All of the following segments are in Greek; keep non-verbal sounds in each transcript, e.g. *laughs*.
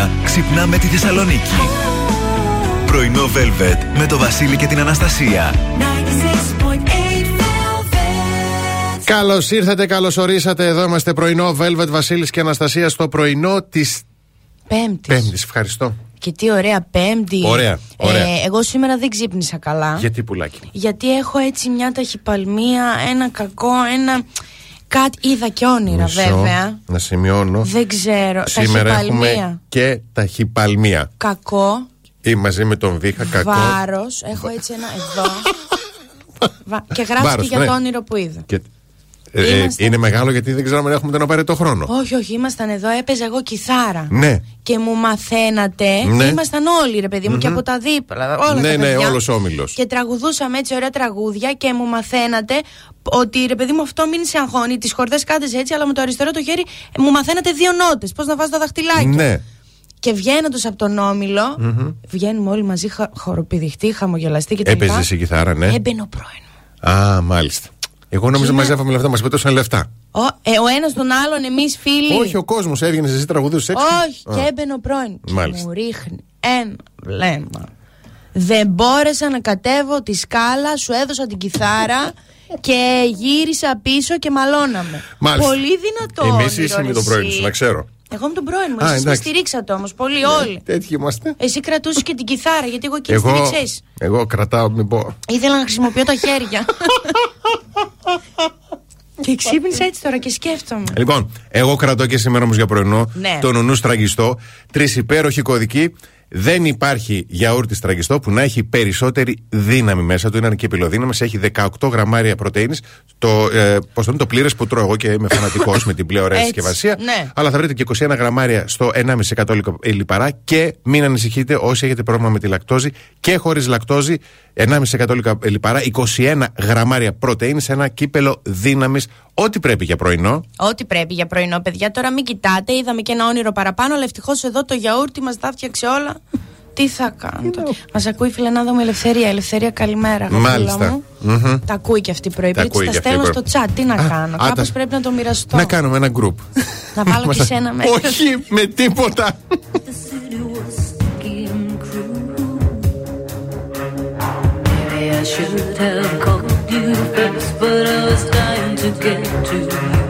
μέρα ξυπνάμε τη Θεσσαλονίκη. Πρωινό Velvet με το Βασίλη και την Αναστασία. Καλώς ήρθατε, καλώς ορίσατε. Εδώ είμαστε πρωινό Velvet Βασίλης και Αναστασία στο πρωινό της Πέμπτης. Πέμπτης. Ευχαριστώ. Και τι ωραία Πέμπτη. Ωραία, ωραία. Ε, εγώ σήμερα δεν ξύπνησα καλά. Γιατί πουλάκι. Γιατί έχω έτσι μια ταχυπαλμία, ένα κακό, ένα. Κάτι είδα και όνειρα Μισό, βέβαια. Να σημειώνω. Δεν ξέρω. Σήμερα ταχυπαλμία. έχουμε και ταχυπαλμία. Κακό. Ή μαζί με τον Βίχα κακό. Βάρος. Έχω έτσι ένα εδώ. *laughs* Βα- και γράφει Βάρος, και για ναι. το όνειρο που είδα. Και- ε, Είμαστε- είναι μεγάλο γιατί δεν ξέραμε αν έχουμε τον απαραίτητο χρόνο. Όχι, όχι, ήμασταν εδώ, έπαιζα εγώ κιθάρα. Ναι. Και μου μαθαίνατε. Ναι. Ήμασταν όλοι, ρε παιδί μου, και από τα δίπλα. Όλα Ναι, τα ναι, παιδιά. όλος ο όμιλος. Και τραγουδούσαμε έτσι ωραία τραγούδια και μου μαθαίνατε ότι ρε παιδί μου αυτό μην σε αγχώνει. Τις χορδές κάντε έτσι, αλλά με το αριστερό το χέρι ε, μου μαθαίνατε δύο νότες. Πώς να βάζει τα δαχτυλάκια; Ναι. Και βγαίνοντας από τον ομιλο βγαίνουμε όλοι μαζί χα, χοροπηδηχτοί, χαμογελαστοί κτλ. Έπαιζες η κιθάρα, ναι. Έμπαινε ο πρώην μου. Α, μάλιστα. Εγώ νόμιζα Είναι- μαζεύαμε λεφτά, μας πετούσαν λεφτά. Ο, ε, ο ένας τον άλλον, εμείς φίλοι. Όχι, ο κόσμος έβγαινε εσύ τραγουδούσε έξω. Όχι, και έμπαινε ο πρώην. Και Μάλιστα. μου ρίχνει ένα βλέμμα. Δεν μπόρεσα να κατέβω τη σκάλα, σου έδωσα την κιθάρα και γύρισα πίσω και μαλώναμε. Μάλιστα. Πολύ δυνατό. Εμείς όνειρο, είσαι με ρε τον πρώην εσύ. σου, να ξέρω. Εγώ με τον πρώην μου. Α, Εσείς με εντάξει. στηρίξατε όμως πολύ, όλοι. Τέτοιοι είμαστε. Εσύ κρατούσες και την κιθάρα, γιατί εγώ εκεί Εγώ, στηρίξες. εγώ κρατάω, μην πω. Ήθελα να χρησιμοποιώ τα χέρια. *laughs* και ξύπνησα έτσι τώρα και σκέφτομαι. Λοιπόν, εγώ κρατώ και σήμερα όμω για πρωινό Ναι. τον ονού στραγγιστό. Τρεις υπέροχοι κωδικοί. Δεν υπάρχει γιαούρτι στραγγιστό που να έχει περισσότερη δύναμη μέσα του. Είναι και πυλοδύναμη. Έχει 18 γραμμάρια πρωτενη. Το, ε, πώς το, είναι, το πλήρες που τρώω εγώ και είμαι φανατικός *laughs* με την πλέον ωραία Έτσι, συσκευασία. ναι. Αλλά θα βρείτε και 21 γραμμάρια στο 1,5% λιπα- λιπαρά. Και μην ανησυχείτε όσοι έχετε πρόβλημα με τη λακτόζη και χωρίς λακτόζη. 1,5% λικα- λιπαρά, 21 γραμμάρια πρωτενη σε ένα κύπελο δύναμης. Ό,τι πρέπει για πρωινό. Ό,τι πρέπει για πρωινό, παιδιά. Τώρα μην κοιτάτε, είδαμε και ένα όνειρο παραπάνω, αλλά ευτυχώς εδώ το γιαούρτι μας τα φτιάξε όλα. Τι θα κάνω. Μας ακούει η φιλενάδα μου Ελευθερία. Ελευθερία, καλημέρα. αγαπούλα Μάλιστα. Μου. Μμμ. Τα ακούει και αυτή η πρωί. Τα Έτσι ακούει τα και αυτή η στέλνω πρωί. στο chat. Τι να Α, κάνω; α, Κάπως τα- πρέπει να το μοιραστώ. Να κάνουμε ένα group. Να βάλω και σε ένα μέρος. Όχι, με τίποτα. Maybe I should have called you first, but I was dying to get to you.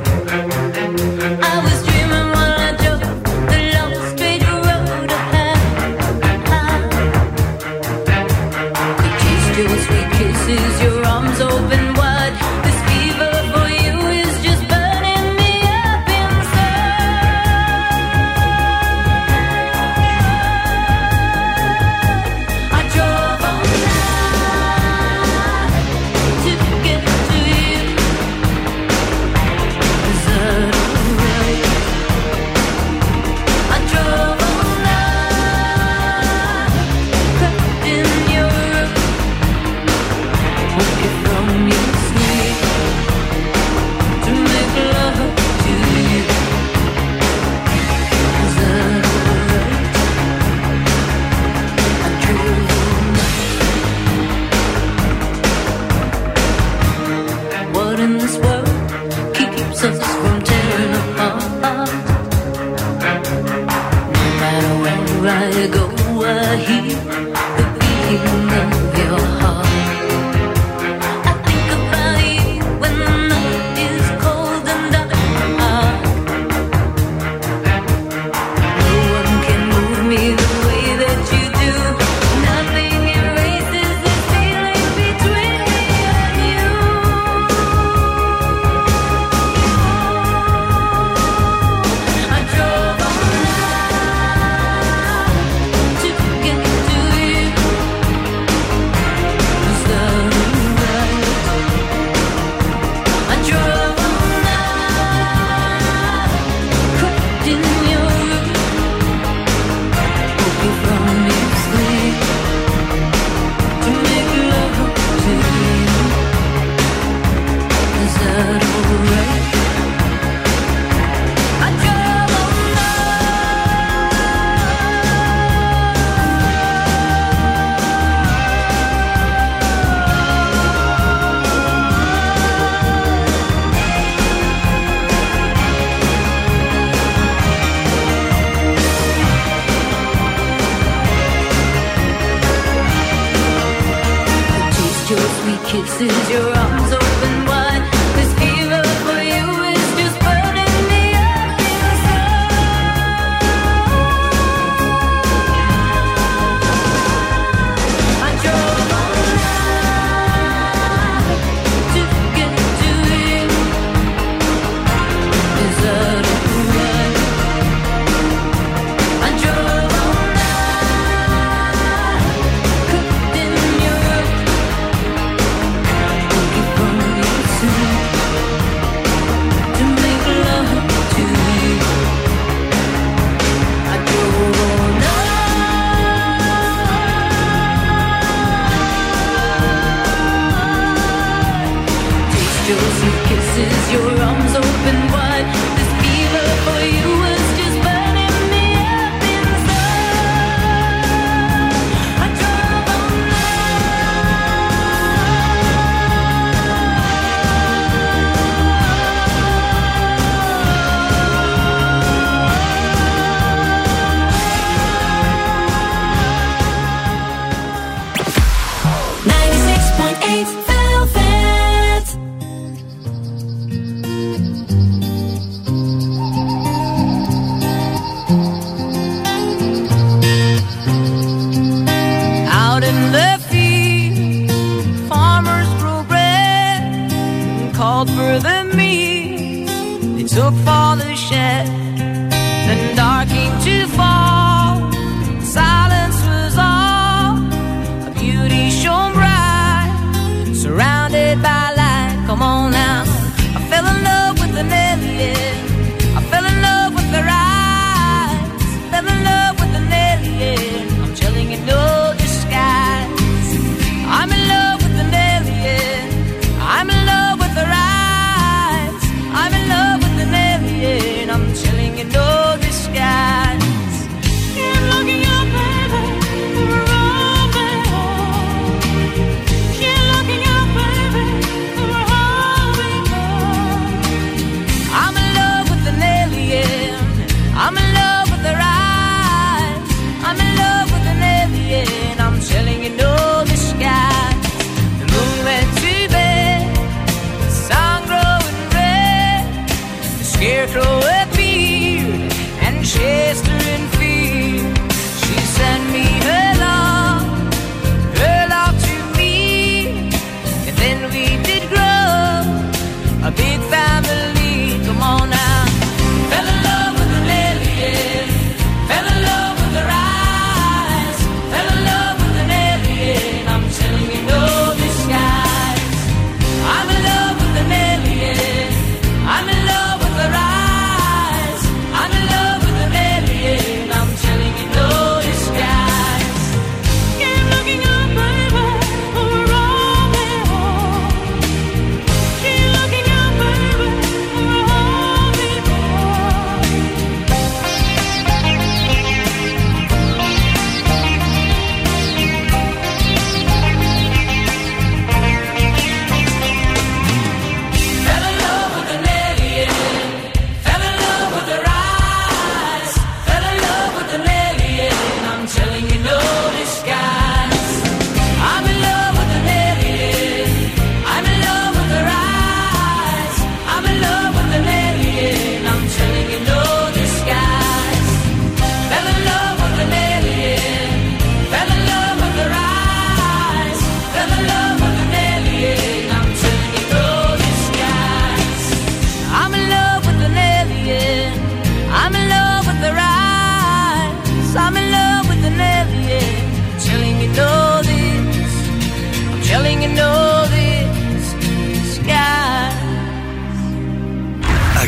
I hear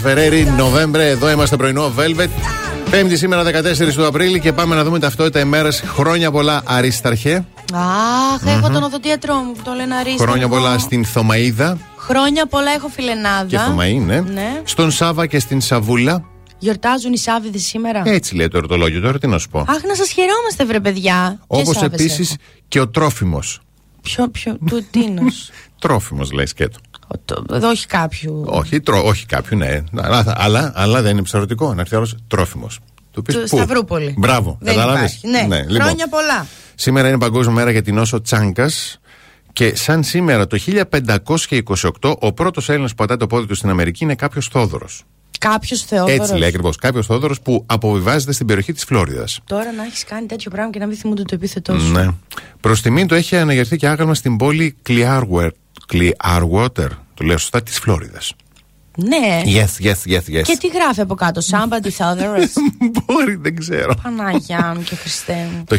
Φεραίρι, Νοβέμβρε, εδώ είμαστε πρωινό Velvet. Πέμπτη σήμερα 14 του Απρίλη και πάμε να δούμε ταυτότητα ημέρας. Χρόνια πολλά, Αρίσταρχε. Αχ, έχω τον οδοντίατρό μου που το λένε Αρίστα. Χρόνια πολλά στην Θωμαίδα Χρόνια πολλά έχω φιλενάδα. και Θωμαή, ναι. Ναι. Στον Σάβα και στην Σαβούλα. Γιορτάζουν οι Σάββιδες σήμερα. Έτσι λέει το ερωτολόγιο τώρα, τι να σου πω. Αχ, να σας χαιρόμαστε, βρε παιδιά. Όπως Και Σάββες επίσης έχω; και ο Τρόφιμος. Ποιο, ποιο, του τίνος. *laughs* Τρόφιμος λέει σκέτο. Ο- το- Εδώ όχι κάποιου. Όχι, τρό, όχι κάποιου, ναι. Αλλά, αλλά, αλλά δεν είναι ψαρωτικό. Να έρθει άλλος τρόφιμος. Του πεις, Του πού; Σταυρούπολη. Μπράβο, Δεν κατάλαβες; υπάρχει. Ναι, λοιπόν. χρόνια πολλά. Σήμερα είναι Παγκόσμια Μέρα για την νόσο Τσάνκας. Και σαν σήμερα το 1528, ο πρώτος Έλληνας που πατάει το πόδι του στην Αμερική είναι κάποιος Θόδωρος. Κάποιος Θεόδωρος. Έτσι λέει ακριβώς. Κάποιος Θόδωρος που αποβιβάζεται στην περιοχή της Φλόριδας. Τώρα να έχεις κάνει τέτοιο πράγμα και να μην θυμούνται το επίθετός σου. Ναι. Προς τιμήν του έχει αναγερθεί και άγαλμα στην πόλη Clearwater, Clearwater του λέω σωστά, της Φλόριδας. Ναι. Yes, yes, yes, yes. Και τι γράφει από κάτω, Somebody Thothers. *laughs* Μπορεί, δεν ξέρω. Παναγιά μου και Χριστέ μου. Το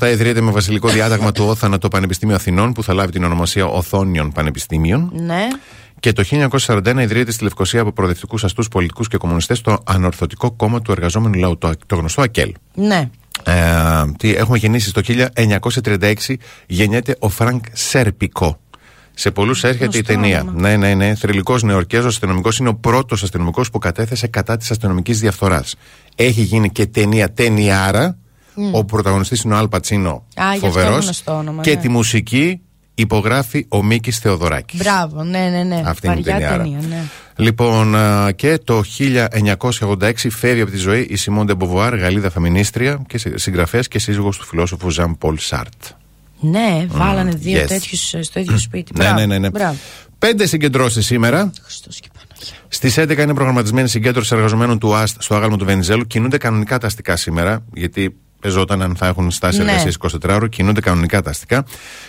1837 ιδρύεται με βασιλικό διάταγμα του Όθανα το Πανεπιστήμιο Αθηνών που θα λάβει την ονομασία Οθόνιων Πανεπιστήμιων. Ναι. Και το 1941 ιδρύεται στη Λευκοσία από προοδευτικούς αστούς πολιτικούς και κομμουνιστές το Ανορθωτικό Κόμμα του Εργαζόμενου Λαού, το, το γνωστό ΑΚΕΛ. Ναι. Ε, τι, έχουμε γεννήσεις το 1936 γεννιέται ο Φρανκ Σέρπικο. Σε πολλούς έρχεται η Γνωστό ταινία. όνομα. Ναι, ναι, ναι. Θρυλικός Νεοϋορκέζος αστυνομικός είναι ο πρώτος αστυνομικός που κατέθεσε κατά της αστυνομικής διαφθοράς. Έχει γίνει και ταινία ταινιάρα. Ο πρωταγωνιστής είναι ο Αλ Πατσίνο. Α, γι' αυτό Φοβερός. γνωστό όνομα, Και ναι. τη μουσική υπογράφει ο Μίκης Θεοδωράκης. Μπράβο, ναι, ναι, ναι. Αυτή είναι η Βαριά ταινία. ταινία, ναι. Λοιπόν, α, και το 1986 φεύγει από τη ζωή η Σιμόν ντε Μποβουάρ, Γαλλίδα φεμινίστρια και συγγραφέας και σύζυγος του φιλόσοφου Ζαν Πολ Σαρτρ. Ναι, βάλανε δύο yes. τέτοιους στο ίδιο σπίτι. Ναι, Μπράβο, ναι, ναι. ναι. Μπράβο. Πέντε συγκεντρώσεις σήμερα. Χριστός και Παναγία. Στις 11 είναι προγραμματισμένη συγκέντρωση εργαζομένων του ΑΣΤ στο άγαλμα του Βενιζέλου. Κινούνται κανονικά τα αστικά σήμερα, γιατί παίζονταν αν θα έχουν στάσει Ναι. εργασία 24 ώρο. Κινούνται κανονικά τα αστικά.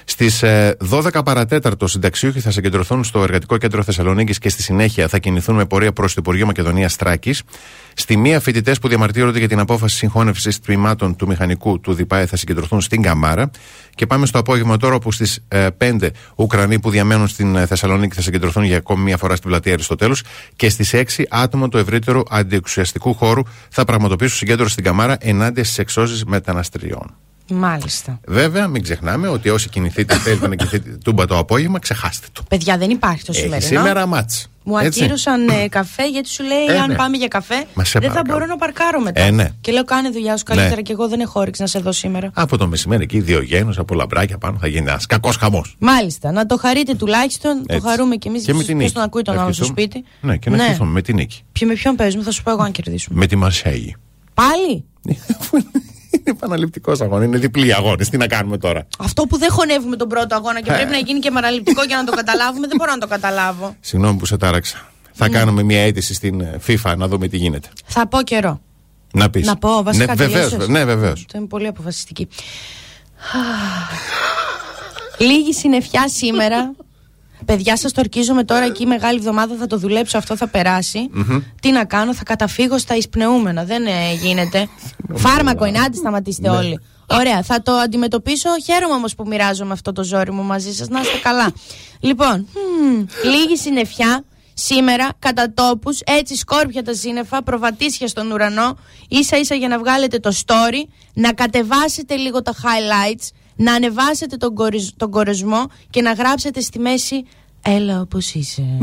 Στις 12 παρατέταρτο, συνταξιούχοι θα συγκεντρωθούν στο Εργατικό Κέντρο Θεσσαλονίκης και στη συνέχεια θα κινηθούν με πορεία προς το Υπουργείο Μακεδονίας Τράκη. Στη μία, φοιτητές που διαμαρτύρονται για την απόφαση συγχώνευσης τμήματων του μηχανικού του ΔΙΠΑΕ θα συγκεντρωθούν στην Καμάρα. Και πάμε στο απόγευμα τώρα, όπου στις 5 Ουκρανοί που διαμένουν στην ε, Θεσσαλονίκη θα συγκεντρωθούν για ακόμη μία φορά στην πλατεία Αριστοτέλους. Και στις 6 άτομα του ευρύτερου αντιεξουσιαστικού χώρου θα πραγματοποιήσουν συγκέντρωση στην Καμάρα ενάντια στις εξώσεις μεταναστριών. Μάλιστα. Βέβαια, μην ξεχνάμε ότι όσοι κινηθείτε, *laughs* θέλετε να κινηθείτε τούμπα το απόγευμα, ξεχάστε το. Παιδιά, δεν υπάρχει το Έχει σημερινό. σήμερα μάτς. Μου Έτσι. ακύρωσαν ε, καφέ γιατί σου λέει: Ε, Αν ναι. πάμε για καφέ, Μα σε δεν θα παρακαλώ. μπορώ να παρκάρω μετά. Ε, ναι. Και λέω: Κάνε δουλειά σου καλύτερα Ναι. και εγώ δεν έχω όρεξη να σε δω σήμερα. Από το μεσημέρι εκεί, δύο γένους από λαμπράκια πάνω θα γίνει ένας κακός χαμός. Μάλιστα, να το χαρείτε τουλάχιστον. Το χαρούμε κι εμείς. Και με την Πώ νίκη. τον ακούει τον Να άλλο στο ευχηθούμε. σπίτι. Ναι, και να ευχηθούμε με την νίκη. Ποιο με ποιον παίζουμε, θα σου πω εγώ αν κερδίσουμε. Με τη Μαρσέγη. Πάλι! Είναι επαναληπτικό αγώνας, είναι διπλή αγώνες. Τι να κάνουμε τώρα; Αυτό που δεν χωνεύουμε τον πρώτο αγώνα Ε. και πρέπει να γίνει και μαραληπτικό για να το καταλάβουμε, δεν μπορώ να το καταλάβω. Συγγνώμη που σε τάραξα. Θα κάνουμε μια αίτηση στην ε, FIFA να δούμε τι γίνεται. Θα πω καιρό. Να πεις. Να πω, βασικά. Ναι, βεβαίως. τελείωσες; Ναι, βεβαίως. Αυτό είναι πολύ αποφασιστική. Λίγη συννεφιά σήμερα. Παιδιά, σας το ορκίζομαι τώρα εκεί μεγάλη εβδομάδα θα το δουλέψω, αυτό θα περασει Τι να κάνω, θα καταφύγω στα εισπνεούμενα. Δεν ε, γίνεται. Φάρμακο είναι, άντε σταματήστε Ναι. όλοι. Ωραία, θα το αντιμετωπίσω. Χαίρομαι όμως που μοιράζομαι αυτό το ζόρι μου μαζί σας. Να είστε καλά. λοιπόν, μμμ, λίγη συννεφιά. Σήμερα, κατά τόπους, έτσι σκόρπια τα σύννεφα, προβατήσια στον ουρανό, ίσα ίσα για να βγάλετε το story, να κατεβάσετε λίγο τα highlights, να ανεβάσετε τον, κορισ- τον κορεσμό και να γράψετε στη μέση Έλα όπως είσαι.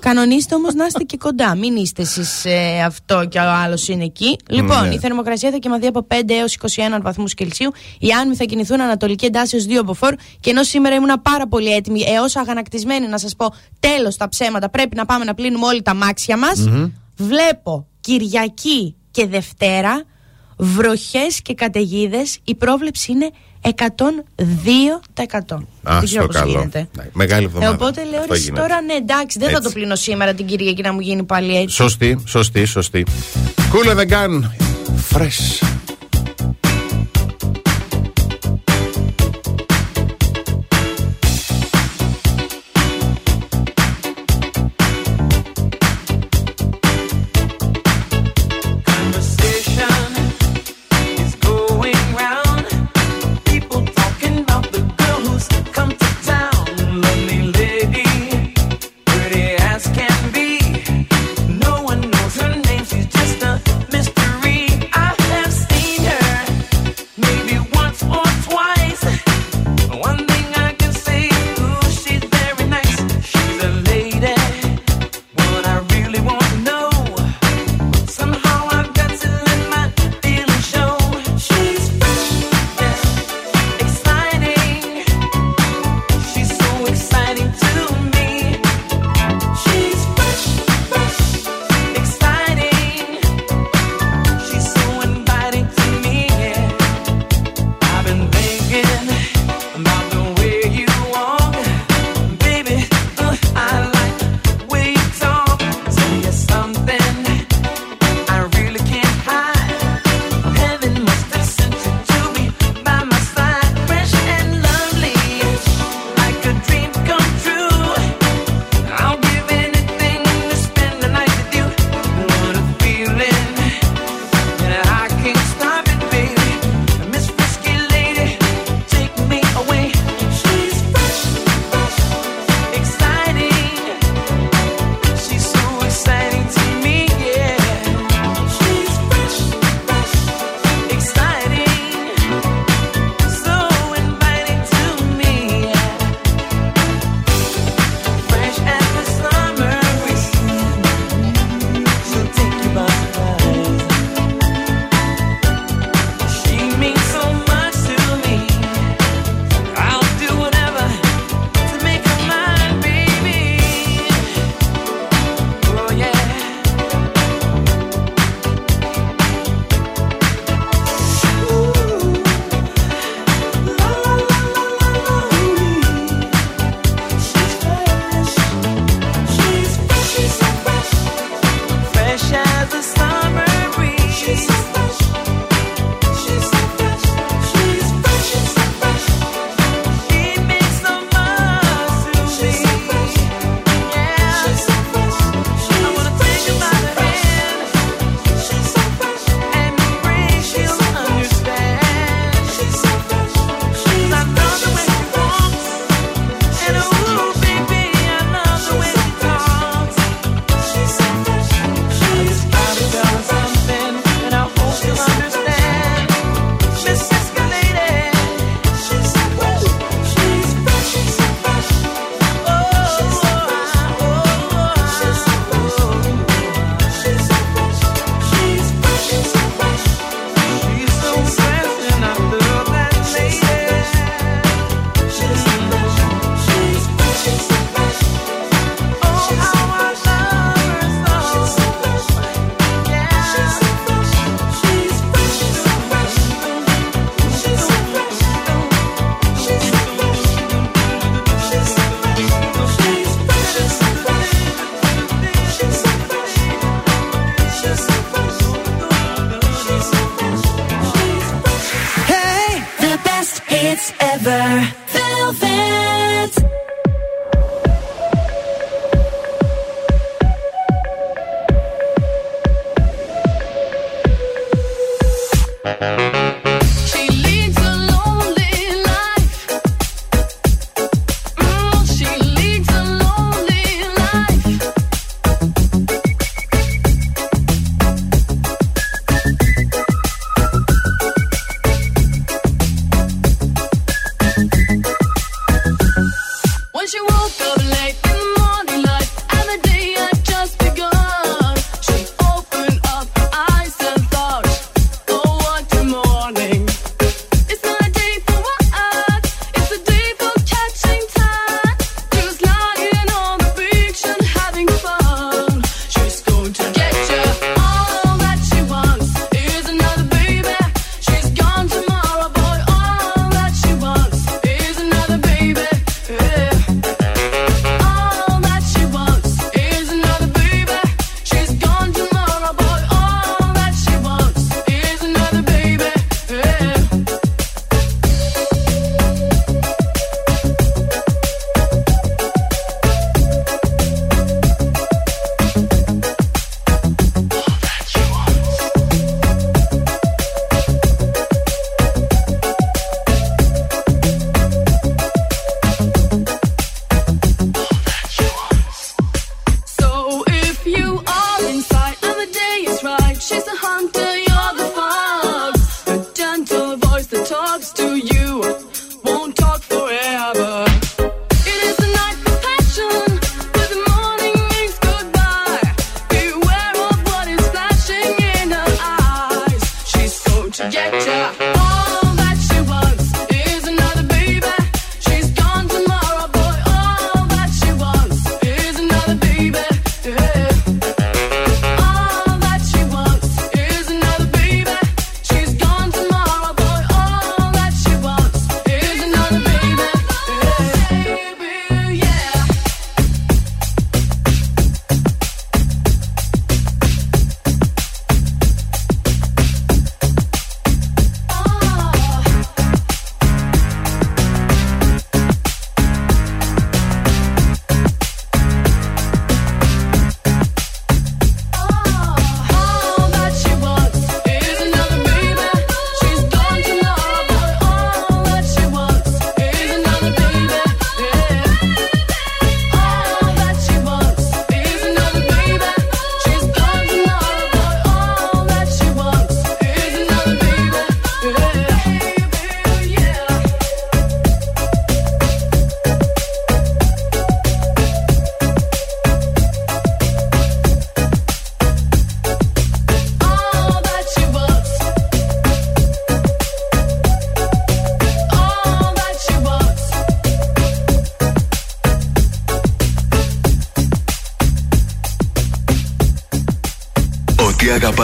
Κανονίστε όμως να είστε και κοντά. Μην είστε εσείς αυτό και ο άλλος είναι εκεί. Λοιπόν, Ναι. η θερμοκρασία θα κοιμαθεί από 5 έως 21 βαθμούς Κελσίου. Οι άνεμοι θα κινηθούν ανατολική εντάσσεως 2 από 4. Και ενώ σήμερα ήμουν πάρα πολύ έτοιμη, έως αγανακτισμένη να σας πω τέλος τα ψέματα, πρέπει να πάμε να πλύνουμε όλοι τα μάξια μας. Βλέπω Κυριακή και Δευτέρα βροχές και καταιγίδες. Η πρόβλεψη είναι 102%. Α, Δεν ξέρω στο πώς καλό. γίνεται. Ναι, μεγάλη Ε, εβδομάδα. οπότε λέω Αυτό ρες, γίνεται. τώρα ναι εντάξει δεν θα Έτσι. το πλύνω σήμερα την Κυριακή να μου γίνει πάλι έτσι. Σωστή, σωστή, σωστή. Cool and the gun. Fresh.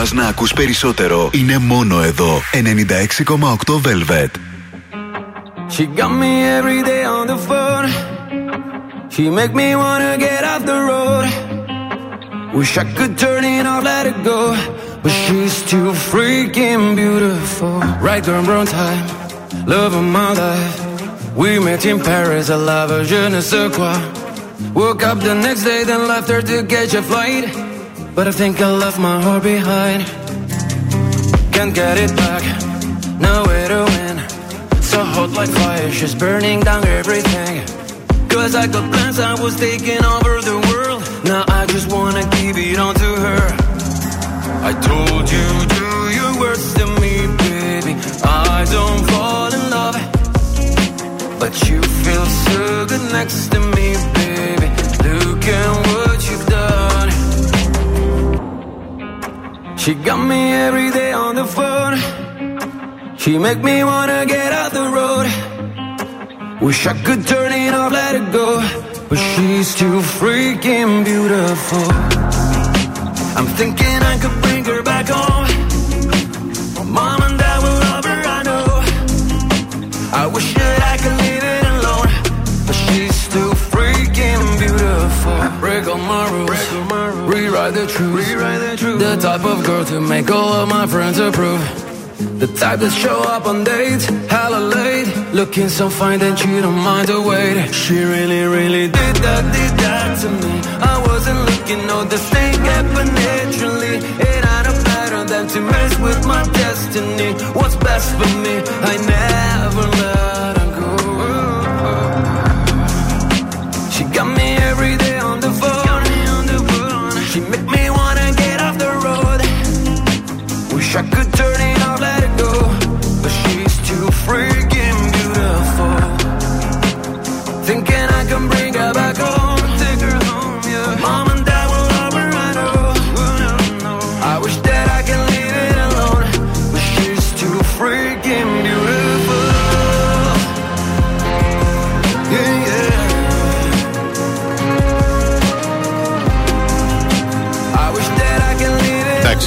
Ό,τι αγαπάς να ακούς περισσότερο είναι μόνο εδώ. 96,8 Velvet. She got me every day on the phone. She make me wanna get off the road. Wish I could turn it off, let it go. But she's too freaking beautiful. Right girl, wrong time. Love of my life. We met in Paris, I love her, je ne sais quoi. Woke up the next day, then left her to catch a flight. But I think I left my heart behind. Can't get it back, nowhere to win. So hot like fire, she's burning down everything. Cause I got plans, I was taking over the world. Now I just wanna give it on to her. I told you, do your worst to me, baby. I don't fall in love. But you feel so good next to me, baby. Look She got me every day on the phone. She make me wanna get off the road. Wish I could turn it off, let it go. But she's too freaking beautiful. I'm thinking I could bring her back home. Mom and dad will love her, I know. I wish that I could leave it alone. But she's too freaking beautiful. Break all my rules. Rewrite the truth. The type of girl to make all of my friends approve. The type that show up on dates, hella late. Looking so fine that you don't mind to wait. She really, really did that, did that to me. I wasn't looking, no, this thing happened naturally. It ain't no better than to mess with my destiny. What's best for me, I never let her go. She got me every day on the phone. She make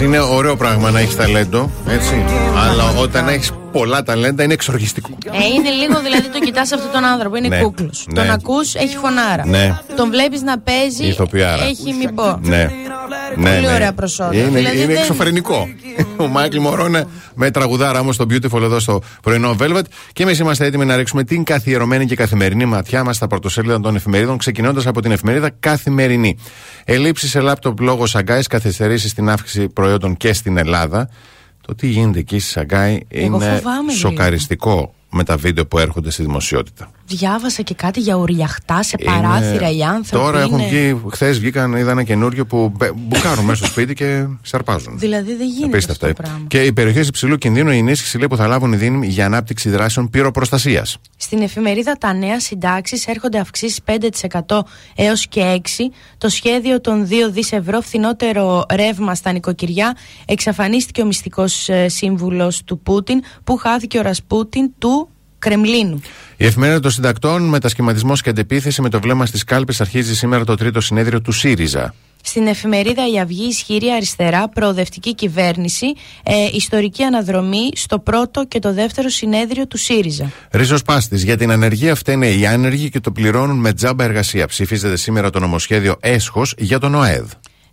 είναι ωραίο πράγμα να έχεις ταλέντο, έτσι. Αλλά όταν έχεις πολλά ταλέντα είναι εξοργιστικό. Ε, είναι λίγο δηλαδή το κοιτάς αυτόν τον άνθρωπο. Είναι Ναι, κούκλος. ναι. Τον ακούς, έχει φωνάρα. Ναι. Τον βλέπεις να παίζει. Ηθοποιάρα. Έχει μην πω. Ναι. Ναι, Πολύ ναι. ωραία προσόντα. Είναι, Δηλαδή είναι δεν- εξωφρενικό. Ο Μάικλ Μωρόνε με τραγουδάρα όμως στο Beautiful εδώ στο πρωινό Velvet. Και εμείς είμαστε έτοιμοι να ρίξουμε την καθιερωμένη και καθημερινή ματιά μας στα πρωτοσέλιδα των εφημερίδων, ξεκινώντας από την εφημερίδα Καθημερινή. Ελλείψεις σε λάπτοπ λόγω Σαγκάης, καθυστερήσεις στην αύξηση προϊόντων και στην Ελλάδα. Το τι γίνεται εκεί στη Σαγκάη Εγώ είναι φοβάμαι λίγο. σοκαριστικό με τα βίντεο που έρχονται στη δημοσιότητα. Διάβασα και κάτι για ουριαχτά σε παράθυρα Είναι- οι άνθρωποι. Τώρα έχουν είναι- βγει, χθες βγήκαν, είδα ένα καινούριο που μπε- μπουκάρουν μέσα στο σπίτι και σαρπάζουν. Δηλαδή δεν γίνεται Απίστευτα. αυτό το πράγμα. Και οι περιοχές υψηλού κινδύνου η ενίσχυση λέει, που θα λάβουν οι δίνημοι για ανάπτυξη δράσεων πυροπροστασίας. Στην εφημερίδα Τα Νέα Συντάξεις έρχονται αυξήσεις 5% έως και 6%. Το σχέδιο των 2 δις ευρώ φθηνότερο ρεύμα στα νοικοκυριά εξαφανίστηκε ο μυστικός σύμβουλος του Πούτιν που χάθηκε ο Ρασπούτιν του Κρεμλίνου. Η εφημερίδα των συντακτών, μετασχηματισμός και αντεπίθεση με το βλέμμα στις κάλπες αρχίζει σήμερα το τρίτο συνέδριο του ΣΥΡΙΖΑ. Στην εφημερίδα Η Αυγή Ισχυρή Αριστερά, προοδευτική κυβέρνηση, ε, ιστορική αναδρομή στο πρώτο και το δεύτερο συνέδριο του ΣΥΡΙΖΑ. Ρίζος Πάστης. Για την ανεργία φταίνε οι άνεργοι και το πληρώνουν με τζάμπα εργασία. Ψηφίζεται σήμερα το νομοσχέδιο Έσχος για τον ΟΕΔ.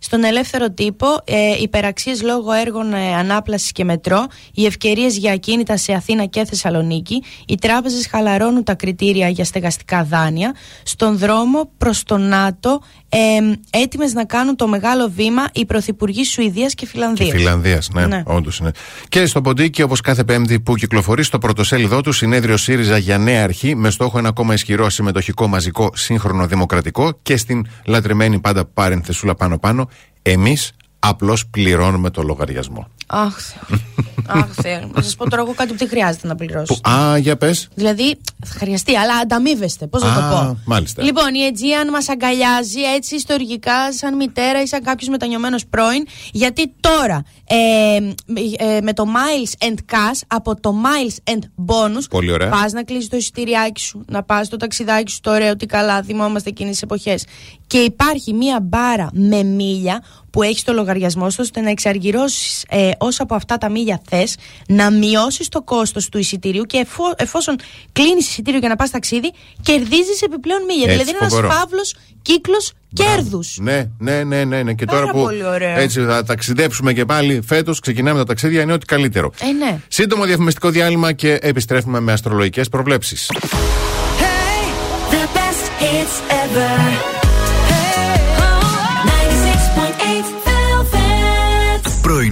Στον ελεύθερο τύπο, ε, υπεραξίες λόγω έργων ε, ανάπλασης και μετρό, οι ευκαιρίες για ακίνητα σε Αθήνα και Θεσσαλονίκη, οι τράπεζες χαλαρώνουν τα κριτήρια για στεγαστικά δάνεια, στον δρόμο προς το ΝΑΤΟ, ε, έτοιμες να κάνουν το μεγάλο βήμα οι πρωθυπουργοί Σουηδίας και Φιλανδίας. Και Φιλανδίας, ναι, Ναι. όντως είναι. Και στο Ποντίκι, όπως κάθε Πέμπτη που κυκλοφορεί στο πρωτοσέλιδό του, συνέδριο ΣΥΡΙΖΑ για νέα αρχή, με στόχο ένα ακόμα ισχυρό συμμετοχικό, μαζικό, σύγχρονο, δημοκρατικό και στην λατρεμένη πάντα παρενθεσούλα πάνω-πάνω, εμείς απλώς πληρώνουμε το λογαριασμό. Αχ, Θεέ. Αχ, Θεέ. Να σας πω τώρα εγώ κάτι που δεν χρειάζεται να πληρώσω. Που, α, για πες. Δηλαδή, θα χρειαστεί, αλλά ανταμείβεστε. Πώς να το Α, πω; μάλιστα. Λοιπόν, η Aegean μας αγκαλιάζει έτσι ιστορικά, σαν μητέρα ή σαν κάποιος μετανιωμένος πρώην. Γιατί τώρα ε, ε, με το Miles and Cash από το Miles and Bonus. Πολύ ωραία. Πας να κλείσεις το εισιτηριάκι σου, να πας το ταξιδάκι σου, το ωραίο, τι καλά, θυμόμαστε εκείνες τις εποχές. Και υπάρχει μία μπάρα με μίλια που έχεις το λογαριασμό σου, ώστε να εξαργυρώσεις ε, όσα από αυτά τα μίλια θες, να μειώσεις το κόστος του εισιτηρίου και εφό- εφόσον κλείνεις εισιτήριο για να πας ταξίδι, κερδίζεις επιπλέον μίλια. Έτσι, δηλαδή είναι ένας φοβερό. φαύλος κύκλος κέρδους. Ναι, ναι, ναι, ναι, ναι. Και Πάρα τώρα που πολύ ωραίο. έτσι θα ταξιδέψουμε και πάλι φέτος, ξεκινάμε τα ταξίδια, είναι ό,τι καλύτερο. Ε, ναι. Σύντομο διαφημιστικό διάλειμμα και επιστρέφουμε με αστρολογικές προβλέψεις. The best hits ever.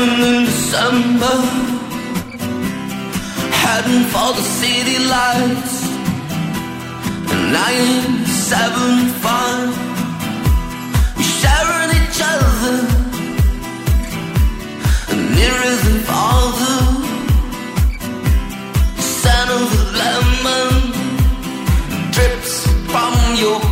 dreaming in December, heading for the city lights. nine seven five, I am sharing each other, and nearer than father, son of lemon drips from your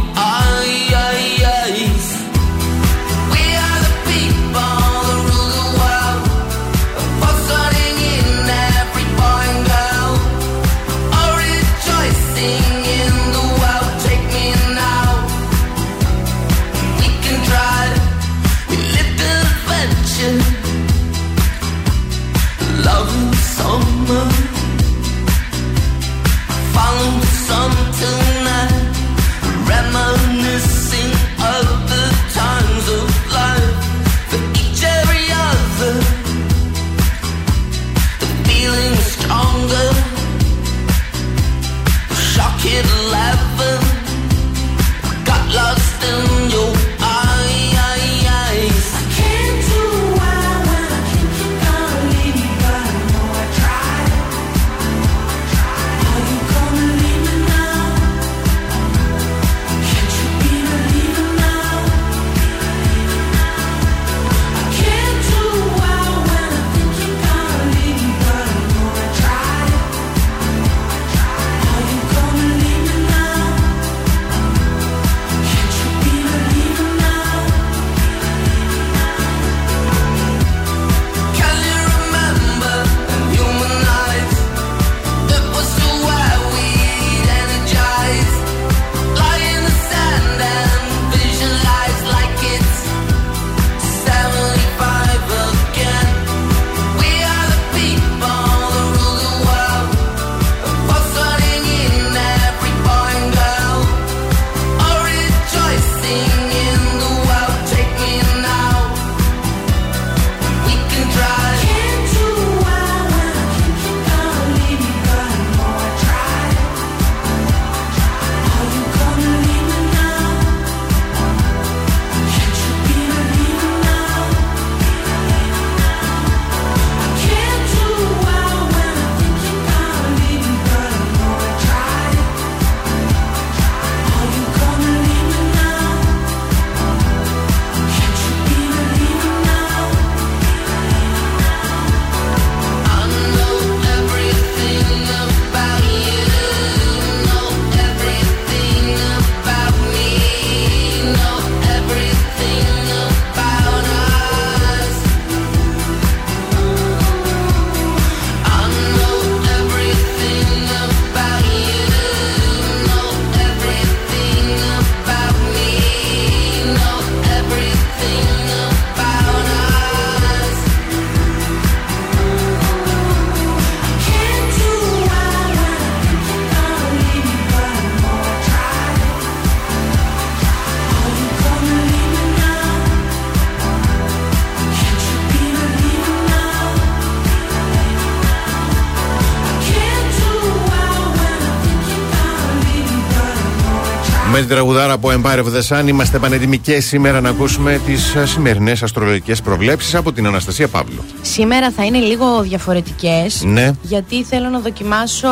με την τραγουδάρα από Empire of the Sun. Είμαστε πανετοιμοί και σήμερα να ακούσουμε τις ε, σημερινές αστρολογικές προβλέψεις από την Αναστασία Παύλου. Σήμερα θα είναι λίγο διαφορετικές. Ναι. Γιατί θέλω να δοκιμάσω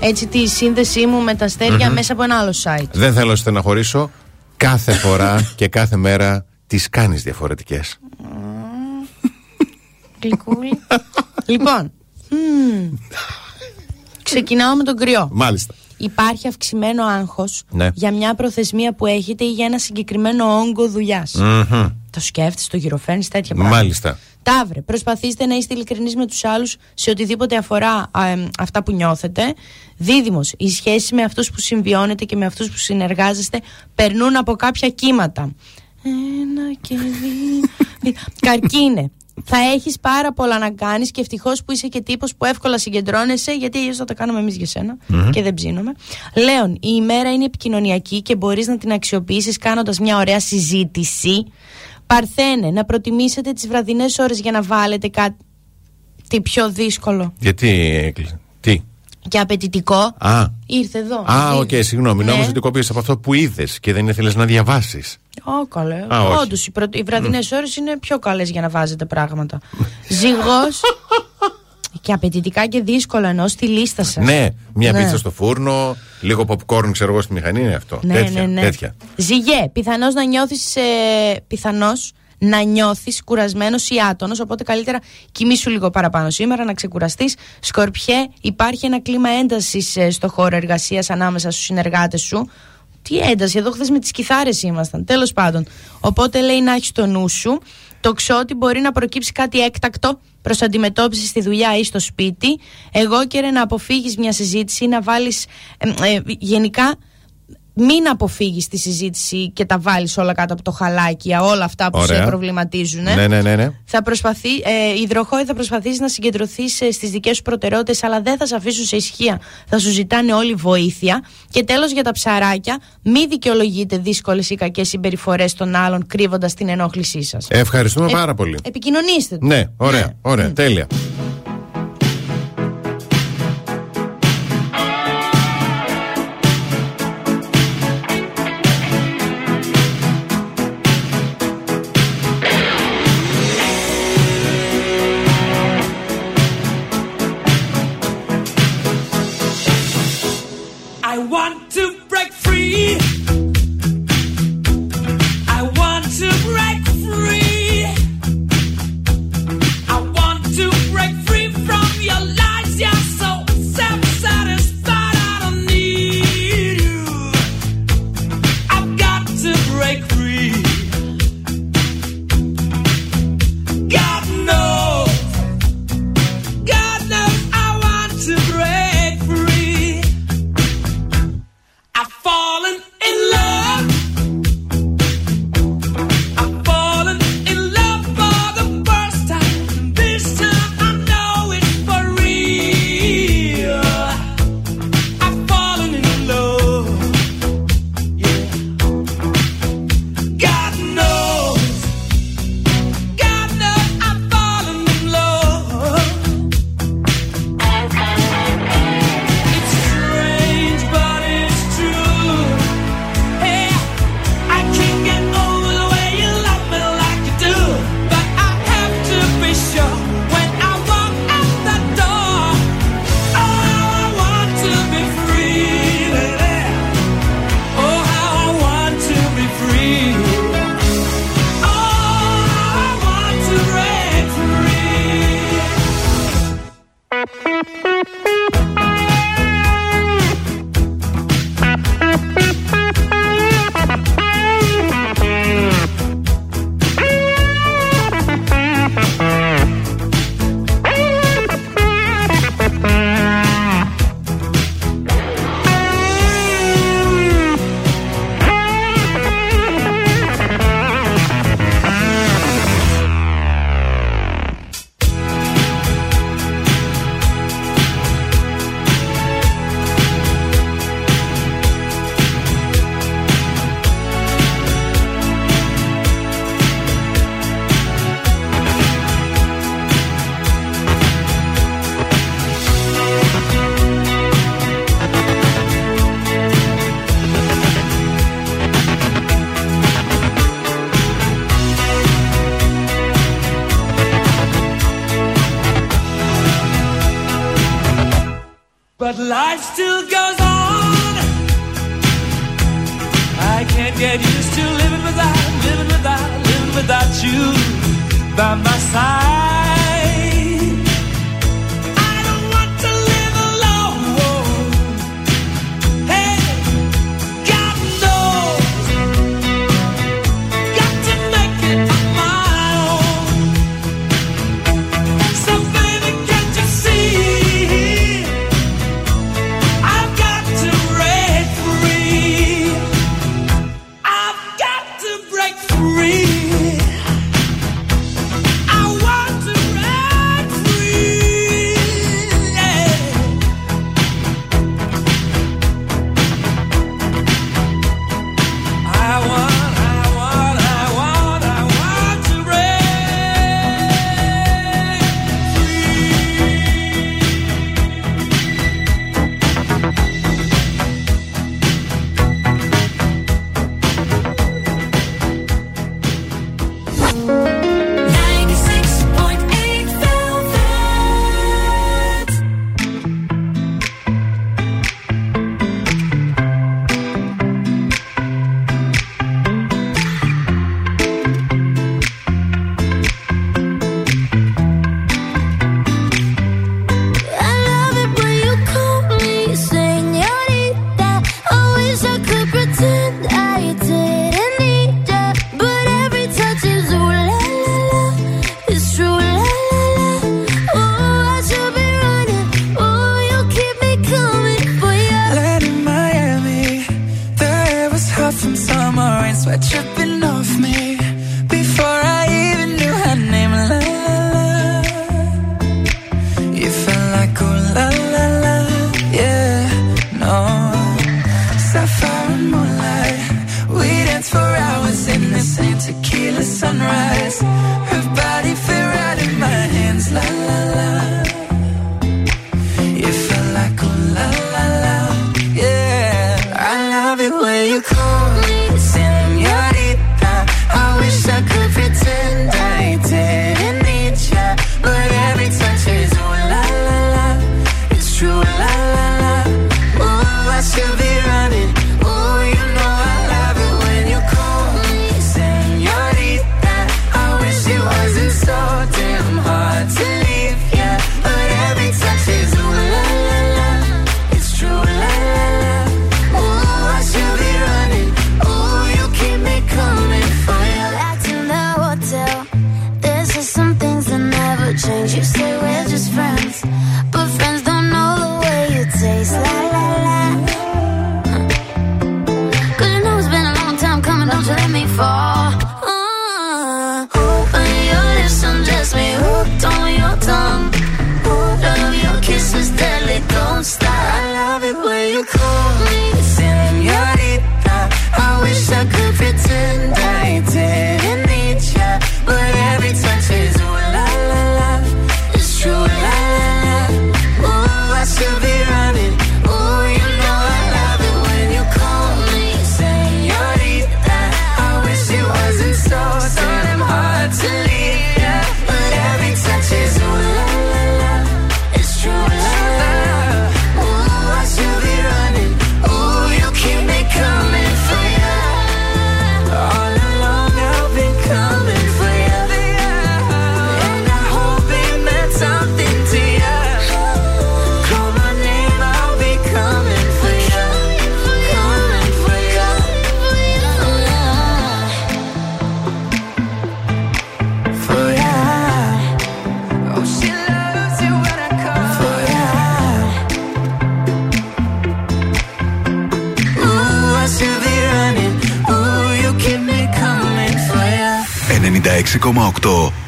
έτσι τη σύνδεσή μου με τα αστερια mm-hmm. μέσα από ένα άλλο site. Δεν θέλω να στεναχωρήσω. Κάθε φορά *laughs* και κάθε μέρα τις κάνεις διαφορετικές. Γλυκούλη. λοιπόν. Mm. *laughs* Ξεκινάω με τον κρυό. Μάλιστα υπάρχει αυξημένο άγχος ναι. για μια προθεσμία που έχετε ή για ένα συγκεκριμένο όγκο δουλειάς. Το σκέφτεσαι, το γυροφέρνεις, τέτοια πράγματα. Μάλιστα. Ταύρε, προσπαθήστε να είστε ειλικρινείς με τους άλλους σε οτιδήποτε αφορά αυτά που νιώθετε. Δίδυμος, οι σχέση με αυτούς που συμβιώνετε και με αυτούς που συνεργάζεστε περνούν από κάποια κύματα. Ένα και δύο. *laughs* Καρκίνε. Θα έχεις πάρα πολλά να κάνεις και ευτυχώς που είσαι και τύπος που εύκολα συγκεντρώνεσαι, γιατί αλλιώς θα τα κάνουμε εμείς για σένα και δεν ψήνομαι. Λέων, η ημέρα είναι επικοινωνιακή και μπορείς να την αξιοποιήσεις κάνοντας μια ωραία συζήτηση. Παρθένε, να προτιμήσετε τις βραδινές ώρες για να βάλετε κάτι πιο δύσκολο Γιατί έκλεισε. Τι; και απαιτητικό. Α. Ήρθε εδώ. Α, Ήρθε. οκ, συγγνώμη. Ναι. Νόμιζα ότι κόπηκες από αυτό που είδες και δεν ήθελες να διαβάσεις. Ω, καλέ. Α, όχι. Όντως, οι, πρω... οι βραδινές ώρες είναι πιο καλές για να βάζετε πράγματα. Ζυγός. *laughs* και απαιτητικά και δύσκολα εννοώ στη λίστα σας. Ναι, μια Ναι. πίτσα στο φούρνο, λίγο popcorn, ξέρω εγώ στη μηχανή είναι αυτό. Ναι, τέτοια, ναι, ναι. τέτοια. Ζυγέ, πιθανώς να νιώθεις. Ε, πιθανώς να νιώθεις κουρασμένος ή άτονος. Οπότε καλύτερα κοιμήσου λίγο παραπάνω σήμερα, να ξεκουραστείς. Σκορπιέ, υπάρχει ένα κλίμα έντασης στο χώρο εργασίας ανάμεσα στους συνεργάτες σου. Τι ένταση, εδώ χθες με τις κιθάρες ήμασταν. Τέλος πάντων. Οπότε λέει να έχεις το νου σου. Το ξότι μπορεί να προκύψει κάτι έκτακτο προς αντιμετώπιση στη δουλειά ή στο σπίτι. Εγώ και να αποφύγεις μια συζήτηση ή να βάλεις. γενικά μην αποφύγεις τη συζήτηση και τα βάλεις όλα κάτω από το χαλάκι, για όλα αυτά που Ωραία. σε προβληματίζουν. Ναι, ναι, ναι. ναι. Θα προσπαθεί, ε, υδροχόη θα προσπαθήσει να συγκεντρωθεί ε, στις δικές σου προτεραιότητες, αλλά δεν θα σε αφήσουν σε ισχύα. Θα σου ζητάνε όλη βοήθεια. Και τέλος για τα ψαράκια, μη δικαιολογείτε δύσκολες ή κακές συμπεριφορές των άλλων, κρύβοντας την ενόχλησή σας. Ευχαριστούμε πάρα πολύ. Επικοινωνήστε. Ναι, ωραία, ωραία, τέλεια.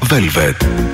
Velvet.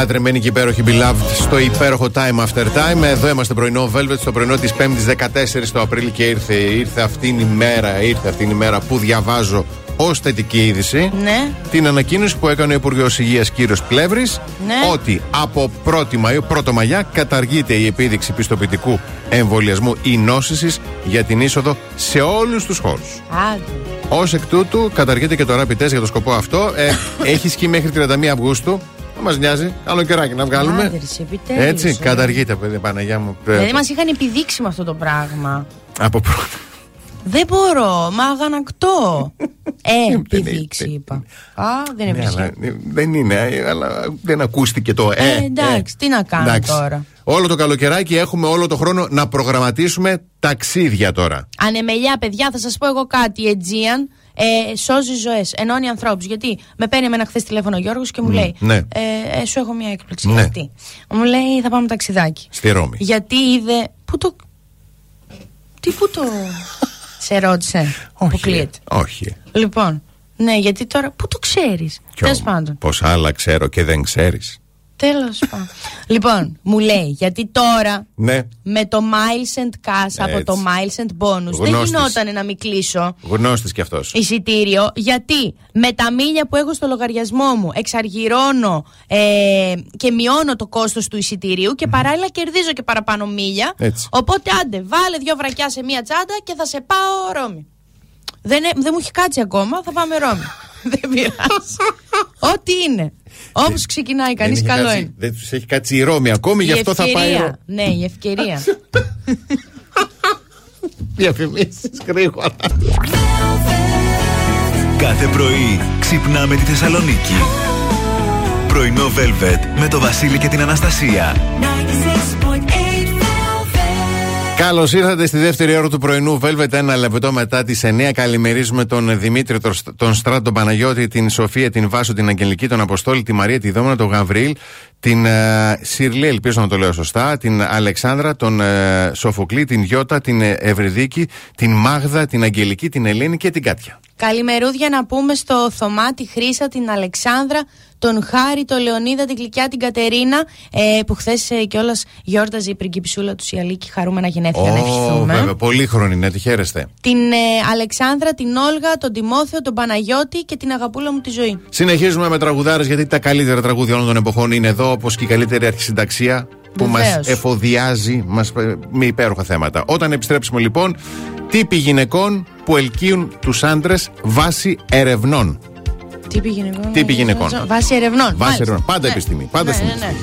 Λατρεμένη και υπέροχη Beloved στο υπέροχο Time After Time. Εδώ είμαστε πρωινό Velvet στο πρωινό της 5η 14 το Απρίλιο και ήρθε, ήρθε αυτήν η μέρα, ήρθε αυτήν η μέρα που διαβάζω ως θετική είδηση Ναι. την ανακοίνωση που έκανε ο Υπουργός Υγείας κύριος Πλεύρης Ναι. ότι από 1η Μαΐου, 1ο Μαγιά, καταργείται η επίδειξη πιστοποιητικού εμβολιασμού ή νόσησης για την είσοδο σε όλους τους χώρους. Άντε. Ω εκ τούτου, καταργείται και το rapid test για το σκοπό αυτό. Ε, *laughs* έχει ισχύει μέχρι 31 Αυγούστου. Δεν μας νοιάζει. Άλλο καιράκι να βγάλουμε. Άντε, ρε, σε επιτέλους, Έτσι, ε. καταργείται, παιδί, Παναγιά μου. Ε, Δηλαδή μας είχαν επιδείξει με αυτό το πράγμα. Από πρώτα. Δεν μπορώ, μα αγανακτώ. ε, *laughs* Δεν επιδείξει, είναι. είπα. Α, δεν είναι Ναι, αλλά, φυσικά. ε, δεν είναι, ε, αλλά δεν ακούστηκε το ε. Ε, εντάξει, τι να κάνω Εντάξει. τώρα. Όλο το καλοκαιράκι έχουμε όλο το χρόνο να προγραμματίσουμε ταξίδια τώρα. Ανεμελιά, παιδιά, θα σας πω εγώ κάτι. Η Aegean ε, σώζει ζωές, ενώνει ανθρώπους. Γιατί με παίρνει εμένα χθες τηλέφωνο ο Γιώργος και μου λέει: ναι. ε, ε, Σου έχω μια έκπληξη. Ναι. Γιατί; Μου λέει: Θα πάμε ταξιδάκι. Στη Ρώμη. Γιατί είδε. Πού το. Τι πού το. *laughs* σε ρώτησε. Που Όχι. κλείεται; Όχι. Λοιπόν, ναι, γιατί τώρα. Πού το ξέρεις; Κι Τέλος όμως, πάντων. Πως άλλα ξέρω και δεν ξέρεις. Τέλος πάντων. λοιπόν, μου λέει, γιατί τώρα Ναι, με το Miles and Cash από Έτσι. το Miles and Bonus δεν Γνώστης. γινόταν να μην κλείσω γνώστης κι αυτός. εισιτήριο γιατί με τα μίλια που έχω στο λογαριασμό μου εξαργυρώνω ε, και μειώνω το κόστος του εισιτηρίου και παράλληλα κερδίζω και παραπάνω μίλια Έτσι. οπότε άντε βάλε δυο βρακιά σε μία τσάντα και θα σε πάω Ρώμη δεν, ε- δεν μου έχει κάτσει ακόμα θα πάμε Ρώμη *laughs* δεν πειράζει ό,τι είναι όπως ξεκινάει κανείς Δεν έχει καλό κάτσει- είναι Δεν τους έχει κάτσει η Ρώμη ακόμη, γι' Η αυτό θα πάει. ευκαιρία. Ναι, η ευκαιρία. *laughs* Διαφημίσεις γρήγορα. Κάθε πρωί ξυπνάμε τη Θεσσαλονίκη. Πρωινό Velvet με το Βασίλη και την Αναστασία. Καλώς ήρθατε στη δεύτερη ώρα του πρωινού Velvet. Ένα λεπτό μετά τις 9. Καλημερίζουμε τον Δημήτρη, τον, Στ- τον Στράτο, τον Παναγιώτη, την Σοφία, την Βάσο, την Αγγελική, τον Αποστόλη, τη Μαρία, τη Δόμνα, τον Γαβρίλ, την ε, Σιρλή, ελπίζω να το λέω σωστά, την Αλεξάνδρα, τον ε, Σοφοκλή, την Γιώτα, την ε, Ευρυδίκη, την Μάγδα, την Αγγελική, την Ελένη και την Κάτια. Καλημερούδια να πούμε στο Θωμά, τη Χρύσα, την Αλεξάνδρα, τον Χάρη, τον Λεωνίδα, την Κλικιά, την Κατερίνα, ε, που χθες ε, κιόλας γιόρταζε η πριγκιψούλα τους η Αλίκη. Χαρούμενα γενέθλια να ευχηθούμε. βέβαια, πολύ χρονή, ναι, τη χαίρεστε. Την ε, Αλεξάνδρα, την Όλγα, τον Τιμόθεο, τον Παναγιώτη και την αγαπούλα μου τη ζωή. Συνεχίζουμε με τραγουδάρες γιατί τα καλύτερα τραγούδια όλων των εποχών είναι εδώ, όπως και η καλύτερη αρχισυνταξία που μας Βεβαίως. εφοδιάζει μας, ε, με υπέροχα θέματα. Όταν επιστρέψουμε λοιπόν, τύποι γυναικών που ελκύουν τους άντρες βάσει ερευνών. Τύπη γυναικών. Τύποι γυναικών. Βάση ερευνών. Βάσει μάλιστα. ερευνών. Πάντα Ναι. επιστήμη. Πάντα ναι, στην ναι, ναι.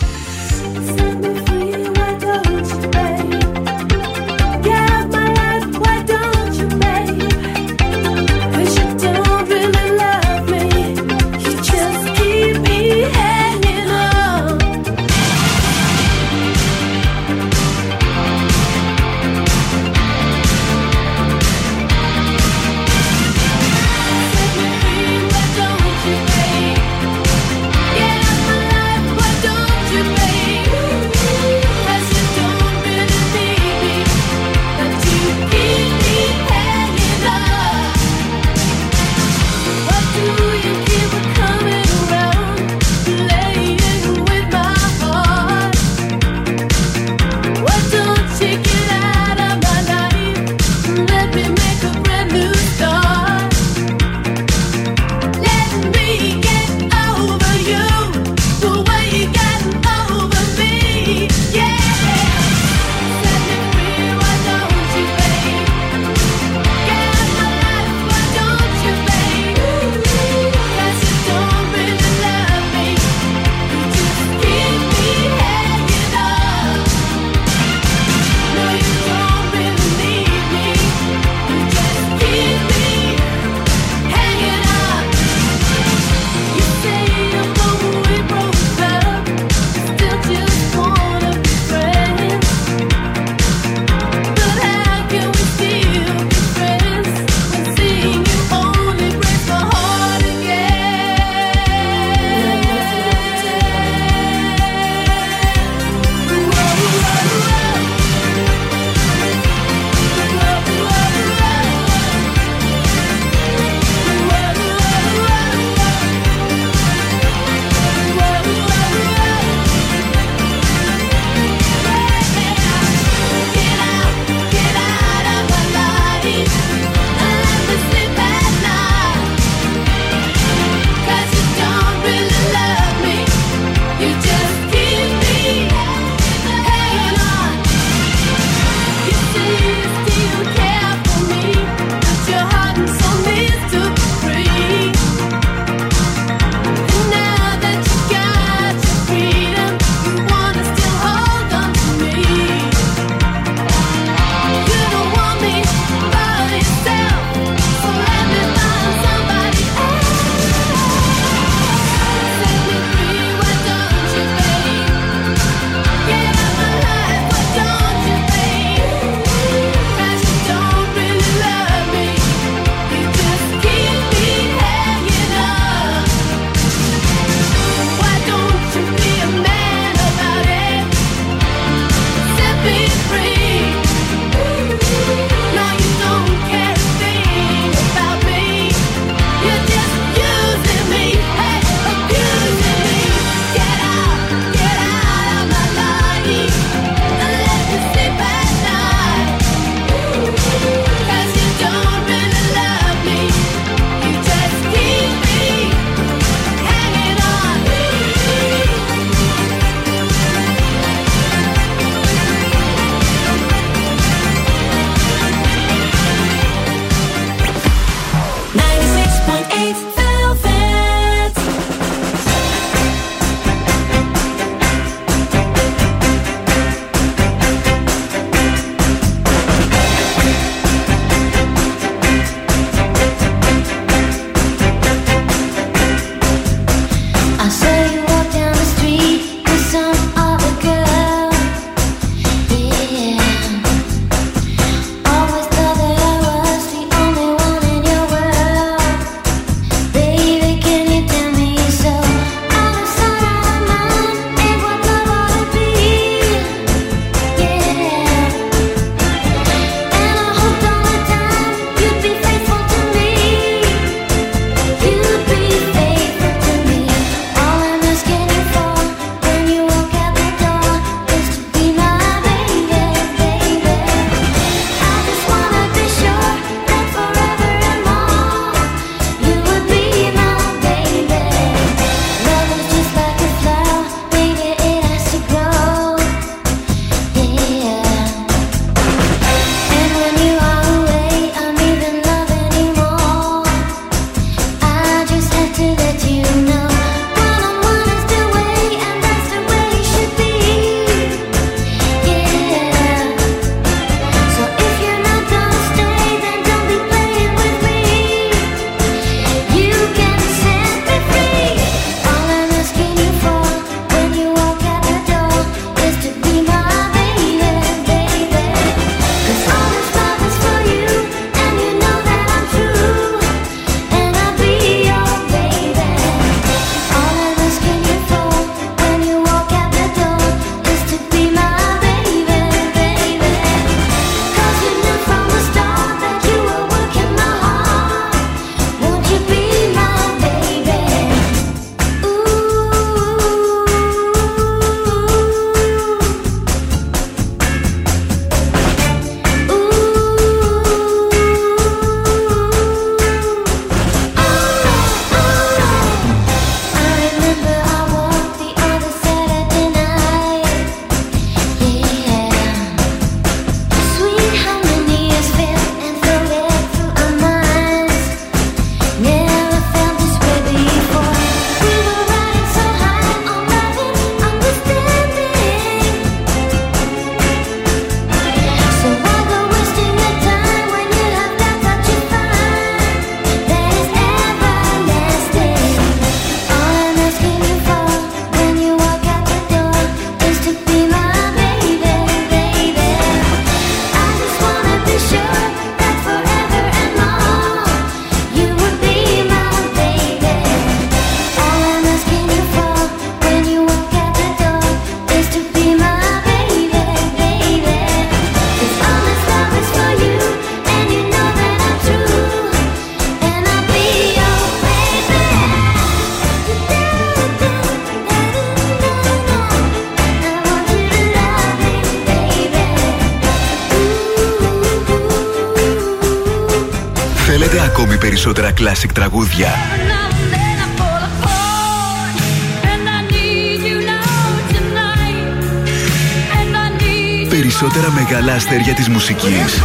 Αστέρια της μουσικής.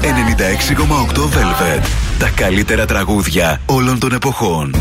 96,8 Velvet. Τα καλύτερα τραγούδια όλων των εποχών.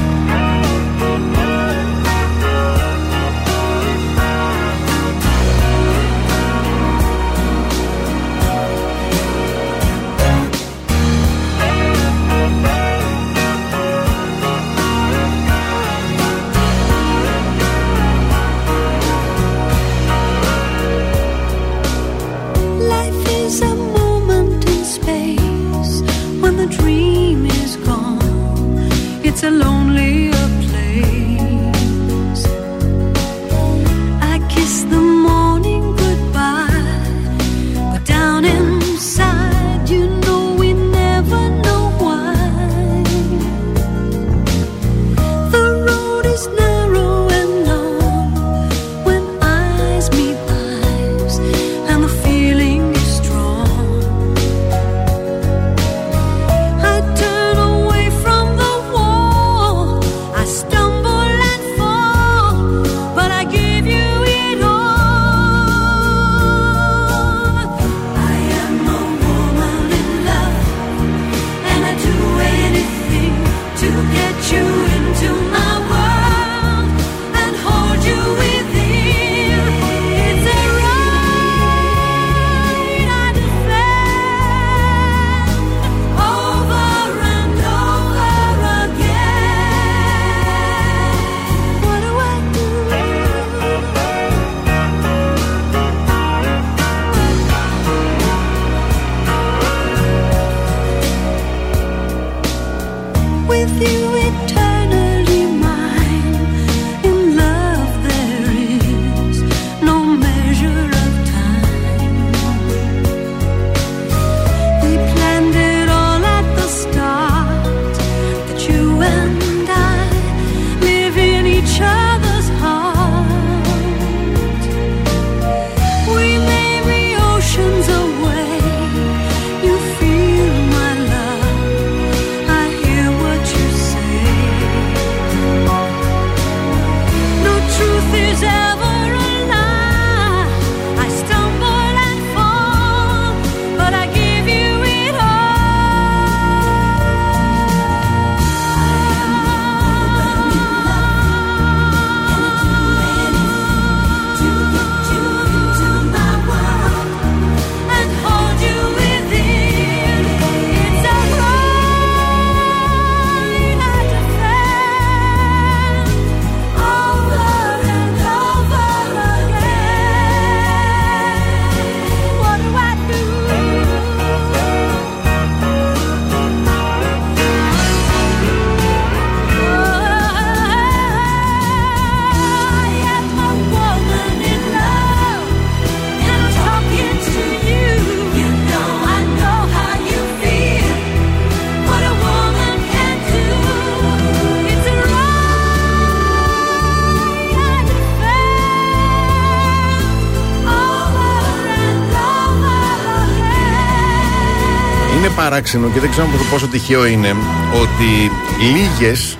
Παράξενο και δεν ξέρω πόσο τυχαίο είναι ότι λίγες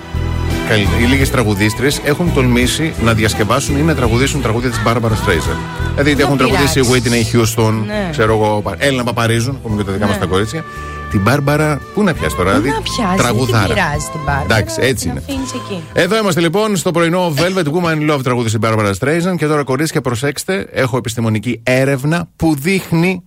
οι λίγες τραγουδίστρες έχουν τολμήσει να διασκευάσουν ή να τραγουδήσουν τραγούδια της Barbara Streisand. Δηλαδή έχουν τραγουδήσει η Whitney Houston, Ναι. ξέρω εγώ, Έλληνα Παπαρίζουν, πούμε και τα δικά μας τα κορίτσια. Την Barbara, πού να πιάσει τώρα, Πού δηλαδή. να πιάσει, τραγουδάρα. δεν πειράζει την Barbara. Εντάξει, έτσι Να είναι. αφήνεις εκεί. Εδώ είμαστε λοιπόν στο πρωινό Velvet Woman in Love τραγούδι στην Barbara Streisand και τώρα κορίτσια προσέξτε, έχω επιστημονική έρευνα που δείχνει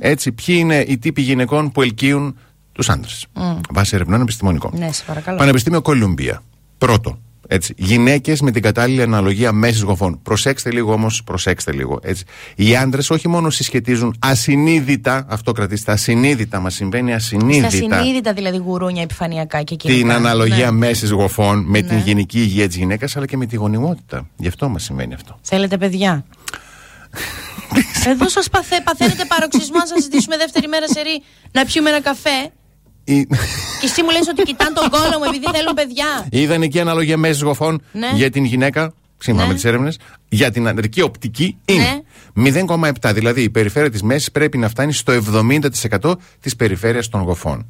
έτσι ποιοι είναι οι τύποι γυναικών που ελκύουν τους άντρες. Βάσει ερευνών επιστημονικών. Ναι, σε παρακαλώ. Πανεπιστήμιο Κολούμπια. Πρώτο. Έτσι. Γυναίκες με την κατάλληλη αναλογία μέσης γοφών. Προσέξτε λίγο όμως, προσέξτε λίγο. Έτσι. Οι άντρες όχι μόνο συσχετίζουν ασυνείδητα, αυτό κρατήστε, ασυνείδητα, μας συμβαίνει Στα ασυνείδητα. συνείδητα δηλαδή γουρούνια επιφανειακά και κοινικά. Την αναλογία Ναι. μέσης γοφών με την Ναι. γενική υγεία της γυναίκας αλλά και με τη γονιμότητα. Γι' αυτό μας συμβαίνει αυτό. Θέλετε παιδιά; *laughs* Εδώ σας παθέ, παθαίνετε παροξισμό να σας ζητήσουμε δεύτερη μέρα σε ρί να πιούμε ένα καφέ. Η- Και εσύ μου λες ότι κοιτάνε τον κόλλο μου επειδή θέλουν παιδιά. Η ιδανική αναλογία μέση γοφών Ναι. για την γυναίκα, σύμφωνα Ναι. με τις έρευνες, για την ανδρική οπτική είναι Ναι. 0,7. Δηλαδή η περιφέρεια της μέσης πρέπει να φτάνει στο 70% της περιφέρειας των γοφών.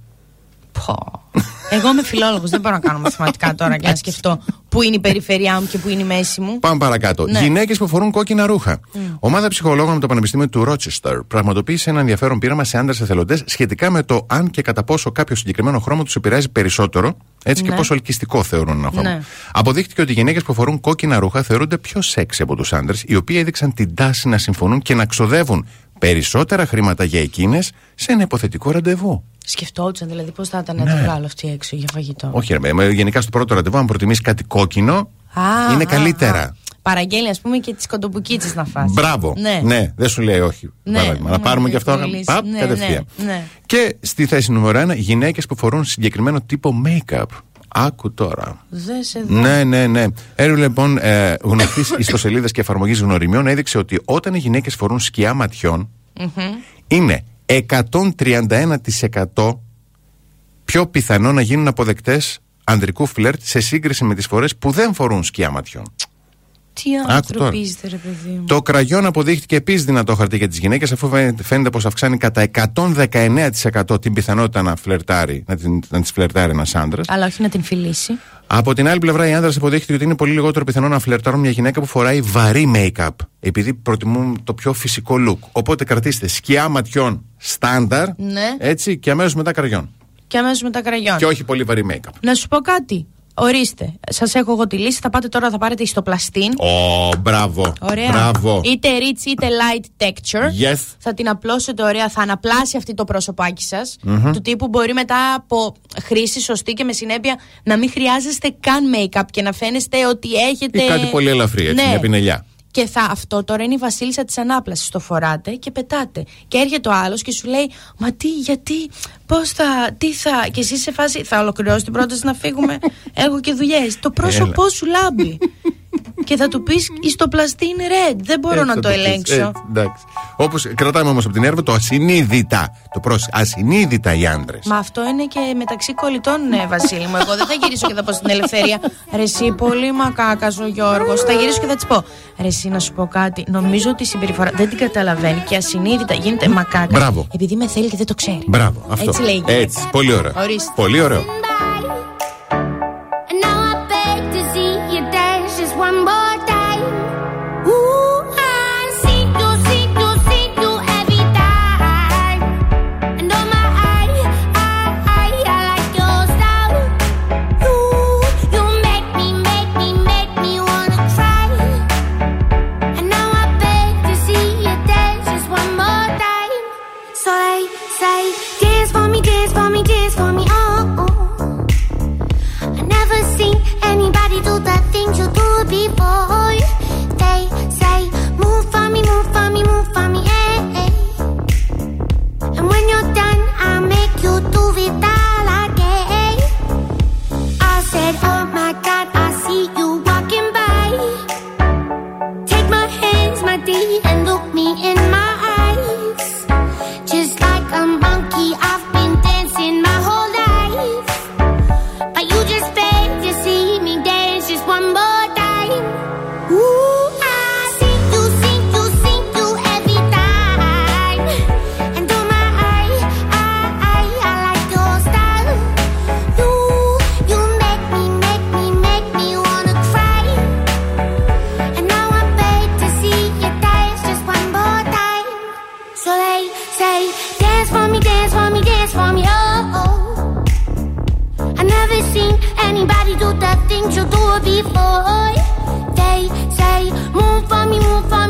Πω. *laughs* Εγώ είμαι φιλόλογος, δεν μπορώ να κάνω μαθηματικά τώρα και να σκεφτώ πού είναι η περιφέρειά μου και πού είναι η μέση μου. Πάμε παρακάτω. Ναι. Γυναίκες που φορούν κόκκινα ρούχα. Ομάδα ψυχολόγων από το Πανεπιστήμιο του Ρότσεστερ πραγματοποίησε ένα ενδιαφέρον πείραμα σε άντρες εθελοντές σχετικά με το αν και κατά πόσο κάποιο συγκεκριμένο χρώμα τους επηρεάζει περισσότερο, έτσι και Ναι. πόσο ελκυστικό θεωρούν ένα χρώμα. Ναι. Αποδείχτηκε ότι οι γυναίκες που φορούν κόκκινα ρούχα θεωρούνται πιο σεξι από τους άντρες, οι οποίοι έδειξαν την τάση να συμφωνούν και να ξοδεύουν περισσότερα χρήματα για εκείνες σε ένα υποθετικό ραντεβού. Σκεφτόντουσαν δηλαδή πώς θα ήταν να τη βγάλω αυτή έξω για φαγητό. Ναι. Όχι, ρε, παιδί μου, γενικά στο πρώτο ραντεβού, αν προτιμήσεις κάτι κόκκινο, Α, είναι α, καλύτερα. α. Παραγγέλνει, ας πούμε, και τις κοντοπουκίτσες να φας Μπράβο. Ναι. δεν σου λέει όχι. Ναι, παράδειγμα. να ναι, πάρουμε ναι, και αυτό. ναι, λύση. Παπ, Ναι, κατευθείαν. ναι, ναι. Και στη θέση νούμερο 1, γυναίκες που φορούν συγκεκριμένο τύπο make-up. Άκου τώρα. Δεν σε δω. Ναι, ναι, ναι. Έρευνα λοιπόν ε, γνωστής *coughs* ιστοσελίδας και εφαρμογής γνωριμιών έδειξε ότι όταν οι γυναίκες φορούν σκιά ματιών, είναι 131% πιο πιθανό να γίνουν αποδεκτές ανδρικού φλερτ σε σύγκριση με τις φορές που δεν φορούν σκιά ματιών. Τι τώρα. άνθρωποι είστε, ρε παιδί μου. Το κραγιόν αποδείχτηκε επίσης δυνατό χαρτί για τις γυναίκες, αφού φαίνεται- φαίνεται πως αυξάνει κατά 119% την πιθανότητα να, φλερτάρει, να, την, να τις φλερτάρει ένας άντρας. Αλλά όχι να την φιλήσει. Από την άλλη πλευρά, οι άντρες αποδείχτηκε ότι είναι πολύ λιγότερο πιθανό να φλερτάρουν μια γυναίκα που φοράει βαρύ make-up, επειδή προτιμούν το πιο φυσικό look. Οπότε κρατήστε σκιά ματιών στάνταρ, Ναι. έτσι, και αμέσως μετά κραγιόν. Και αμέσως μετά κραγιόν. Και όχι πολύ βαρύ make-up. Να σου πω κάτι. Ορίστε. Σας έχω εγώ τη λύση. Θα πάτε τώρα, θα πάρετε ιστοπλαστήν. Ω, μπράβο. Ωραία. Μπράβο. Είτε rich είτε light texture. Yes. Θα την απλώσετε ωραία. Θα αναπλάσει αυτή το πρόσωπάκι σας. Του τύπου μπορεί μετά από χρήση σωστή και με συνέπεια να μην χρειάζεστε καν make-up και να φαίνεστε ότι έχετε. Ή κάτι πολύ ελαφρύ, έτσι, Ναι. μια πινελιά. Και θα, αυτό τώρα είναι η βασίλισσα της ανάπλασης. Το φοράτε και πετάτε. Και έρχεται ο άλλος και σου λέει: Μα τι, γιατί, πώς θα, τι θα. Και εσύ σε φάση. Θα ολοκληρώσει την πρόταση να φύγουμε. *laughs* Έχω και δουλειές. Το πρόσωπό σου λάμπει. *laughs* και θα του πεις: Ιστοπλαστή είναι red. Δεν μπορώ Έτσι να θα το πεις, ελέγξω. έτσι, εντάξει. Όπως κρατάμε όμως από την έρευνα το ασυνείδητα. Το πρόσεχε. Ασυνείδητα οι άντρε. Μα αυτό είναι και μεταξύ κολλητών, ναι, Βασίλη μου. Εγώ δεν θα γυρίσω και θα πω στην ελευθερία. Ρε, εσύ, πολύ μακάκας ο Γιώργος. Θα γυρίσω και θα της πω. Ρε, εσύ, να σου πω κάτι. Νομίζω ότι η συμπεριφορά δεν την καταλαβαίνει και ασυνείδητα γίνεται μακάκας. Μπράβο. Επειδή με θέλει και δεν το ξέρει. Μπράβο. Αυτό. Έτσι λέγεται. Έτσι. Πολύ ωραίο. Ορίστε. Πολύ ωραίο. Move for me, move for me,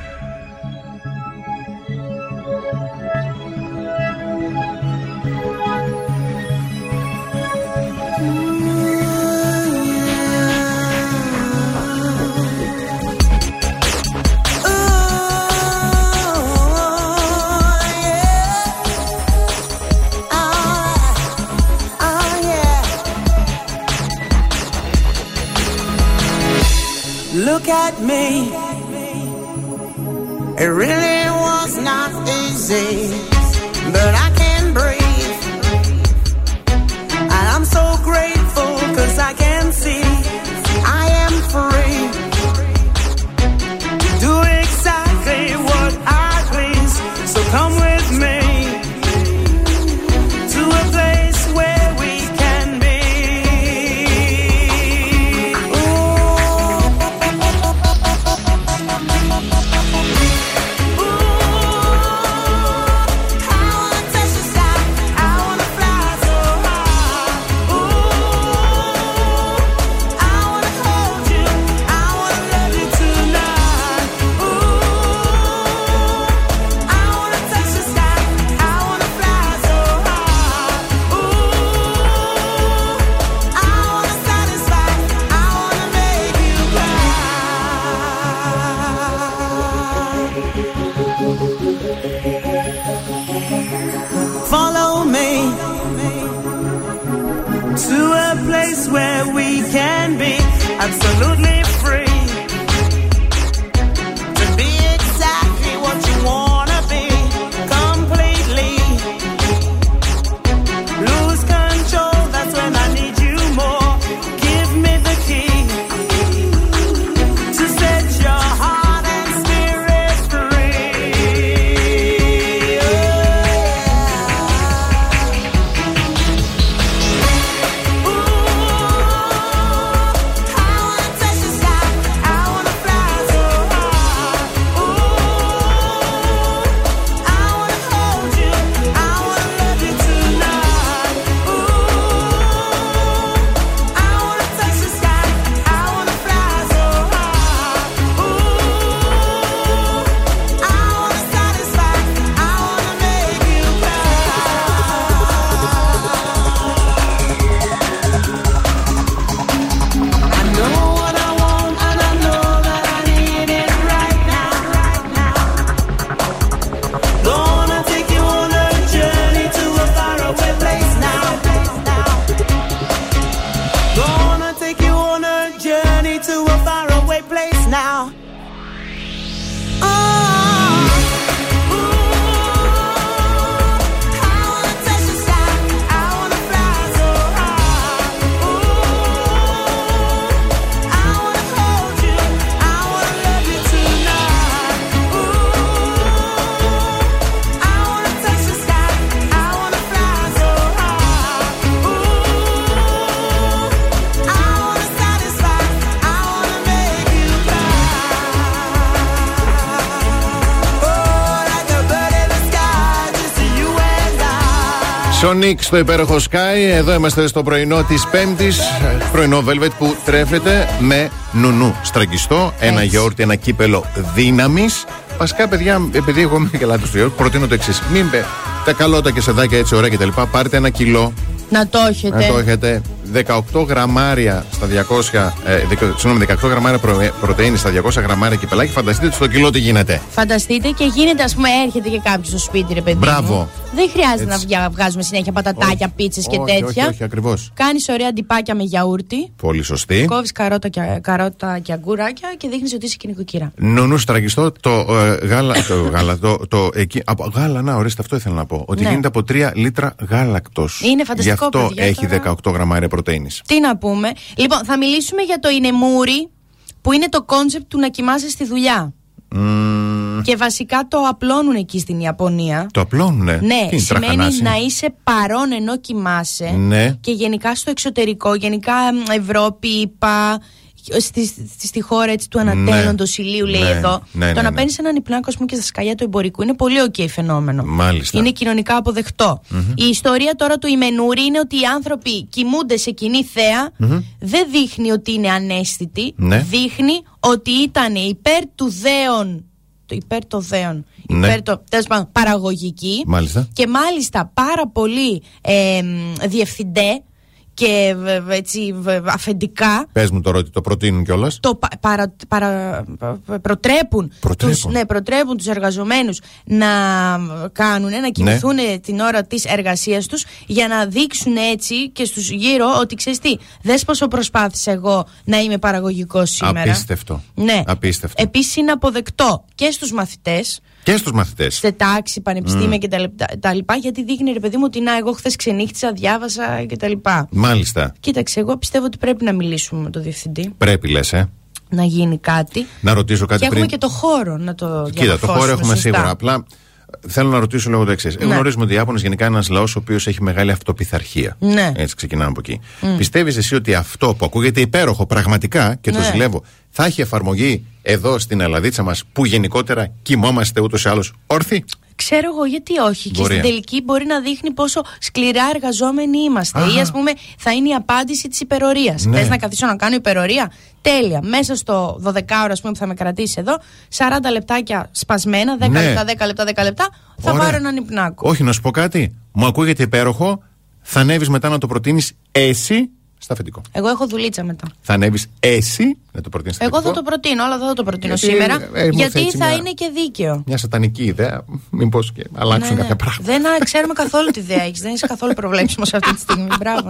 Σονίκ στο υπέροχο Sky. Εδώ είμαστε στο πρωινό της Πέμπτης. Πρωινό Velvet που τρέφεται με νουνού στραγγιστό. Ένα Έτσι. γιαούρτι, ένα κύπελο δύναμης. Βασικά, παιδιά, επειδή εγώ είμαι και λάθο του γιαούρτι, προτείνω το εξής. Μην πε τα καλότα και σεδάκια έτσι ωραία κτλ. Πάρτε ένα κιλό Να το έχετε. να το έχετε 18 γραμμάρια στα 200, ε, δεκα- συγγνώμη, 18 γραμμάρια προ, πρωτεΐνη στα 200 γραμμάρια κυπελάκι. Φανταστείτε στο κιλό τι γίνεται. Φανταστείτε και γίνεται, ας πούμε, έρχεται και κάποιος στο σπίτι, ρε παιδί. Μπράβο. Μου. Δεν χρειάζεται Έτσι. να βγα- βγάζουμε συνέχεια πατατάκια, πίτσες και όχι, τέτοια. όχι, όχι, ακριβώς. Κάνεις ωραία ντιπάκια με γιαούρτι. Πολύ σωστή. Κόβεις καρότα και, καρότα και αγκουράκια και δείχνεις ότι είσαι και νοικοκύρα. Νουνού στραγγιστό, το ε, γάλα. Το γάλα, το, το, εκεί, από, γάλα, να ορίστε, αυτό ήθελα να πω. Ότι Ναι. γίνεται από 3 λίτρα γάλακτος. Είναι φανταστικό, Γι' αυτό παιδιά, έχει τώρα. 18 γραμμάρια πρωτεΐνη. Τι να πούμε. Λοιπόν, θα μιλήσουμε για το inemuri, που είναι το concept του να κοιμάσαι στη δουλειά. Και βασικά το απλώνουν εκεί στην Ιαπωνία. Το απλώνουνε; Ναι, Τι είναι, σημαίνει τραχανάση; να είσαι παρόν ενώ κοιμάσαι. Ναι. Και γενικά στο εξωτερικό, γενικά μ, Ευρώπη, είπα, στη, στη, στη χώρα έτσι, του ανατέλλοντος ηλίου, λέει Ναι, εδώ. ναι, το ναι, να ναι. παίρνεις έναν υπνάκο, ας πούμε, και στα σκαλιά του εμπορικού είναι πολύ οκ φαινόμενο. Μάλιστα. Είναι κοινωνικά αποδεκτό. Η ιστορία τώρα του Ιμενούρη είναι ότι οι άνθρωποι κοιμούνται σε κοινή θέα. Δεν δείχνει ότι είναι αναίσθητοι. Ναι. Δείχνει ότι ήταν υπέρ του δέον. Το υπέρ το δέον. Ναι. Υπέρ το, τέλος πάντων, παραγωγική. Μάλιστα. Και μάλιστα πάρα πολλοί ε, μ, διευθυντέ και β- β- έτσι β- αφεντικά Πες μου τώρα ότι το προτείνουν κιόλας. το πα- παρα, παρα- πα- προτρέπουν, Προτρέπουν. Τους, ναι, προτρέπουν τους εργαζομένους να κάνουν, να κοιμηθούν την ώρα της εργασίας τους για να δείξουν έτσι και στους γύρω ότι ξέρεις τι, δες πόσο προσπάθησα εγώ να είμαι παραγωγικός σήμερα. Απίστευτο. Ναι. Απίστευτο. Επίσης είναι αποδεκτό και στους μαθητές Και στους μαθητές. σε τάξη, πανεπιστήμια και τα, λεπ- τα λοιπά, γιατί δείχνει ρε παιδί μου ότι να, εγώ χθες ξενύχτησα, διάβασα και τα λοιπά. Μάλιστα. Κοίταξε, εγώ πιστεύω ότι πρέπει να μιλήσουμε με τον διευθυντή, Πρέπει λες, ε. να γίνει κάτι. Να ρωτήσω κάτι και έχουμε πριν. και το χώρο να το Κοίτα, το διαμορφώσουμε χώρο έχουμε σωστά. σίγουρα. Απλά ε, θέλω να ρωτήσω λίγο το εξής. Ναι. Γνωρίζουμε ότι οι Ιάπωνε γενικά είναι ένας λαός ο οποίος έχει μεγάλη αυτοπιθαρχία. Ναι. Έτσι ξεκινάμε από εκεί. Πιστεύεις εσύ ότι αυτό που ακούγεται υπέροχο πραγματικά και το Ναι. ζηλεύω θα έχει εφαρμογή εδώ στην Ελλαδίτσα μας που γενικότερα κοιμόμαστε ούτως ή άλλως όρθιοι; Ξέρω εγώ γιατί όχι. Και Μπορεί, στην ε. τελική μπορεί να δείχνει πόσο σκληρά εργαζόμενοι είμαστε. Αχα. Ή ας πούμε θα είναι η απάντηση της υπερορίας. Ναι. Θες να καθίσω να κάνω υπερορία; Τέλεια. Μέσα στο 12 ώρα που θα με κρατήσει εδώ, 40 λεπτάκια σπασμένα, 10 Ναι. λεπτά, 10 λεπτά, 10 λεπτά, θα Ωραία. πάρω έναν υπνάκο. Όχι, να σου πω κάτι. Μου ακούγεται υπέροχο. Θα ανέβεις μετά να το προτείνεις εσύ στα αφεντικό. Εγώ έχω δουλίτσα μετά. Θα ανέβεις εσύ να το προτείνεις στα Εγώ θα αφεντικό. το προτείνω, αλλά δεν θα το προτείνω Γιατί, σήμερα. ε, μου γιατί έτσι θα μια- είναι και δίκαιο. Μια σατανική ιδέα. Μήπως και αλλάξουν Ναι, ναι. κάποια πράγματα. Δεν α, ξέρουμε καθόλου τι ιδέα έχεις. Δεν είσαι καθόλου προβλέψιμος αυτή τη στιγμή. Μπράβο.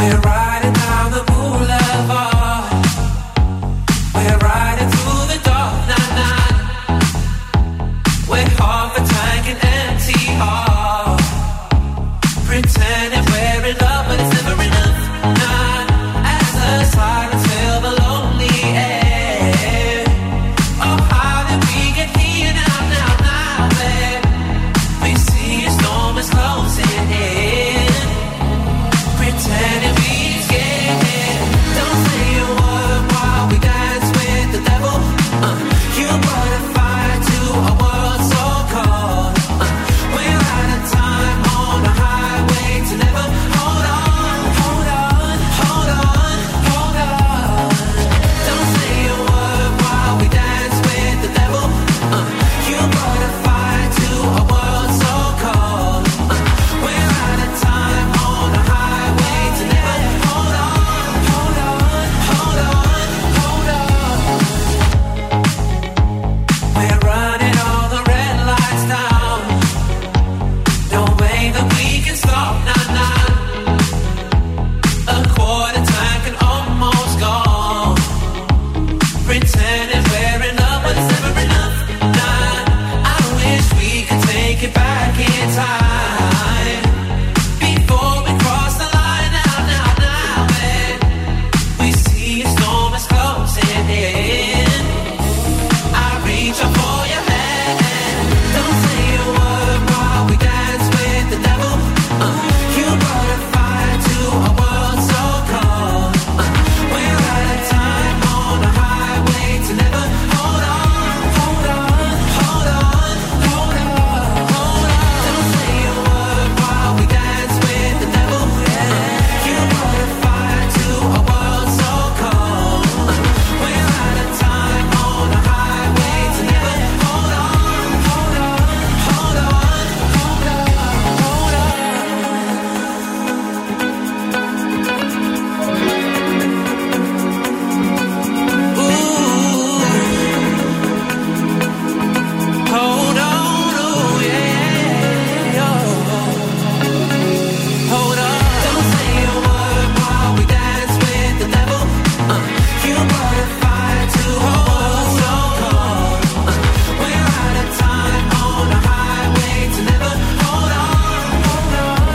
We're riding down the boulevard.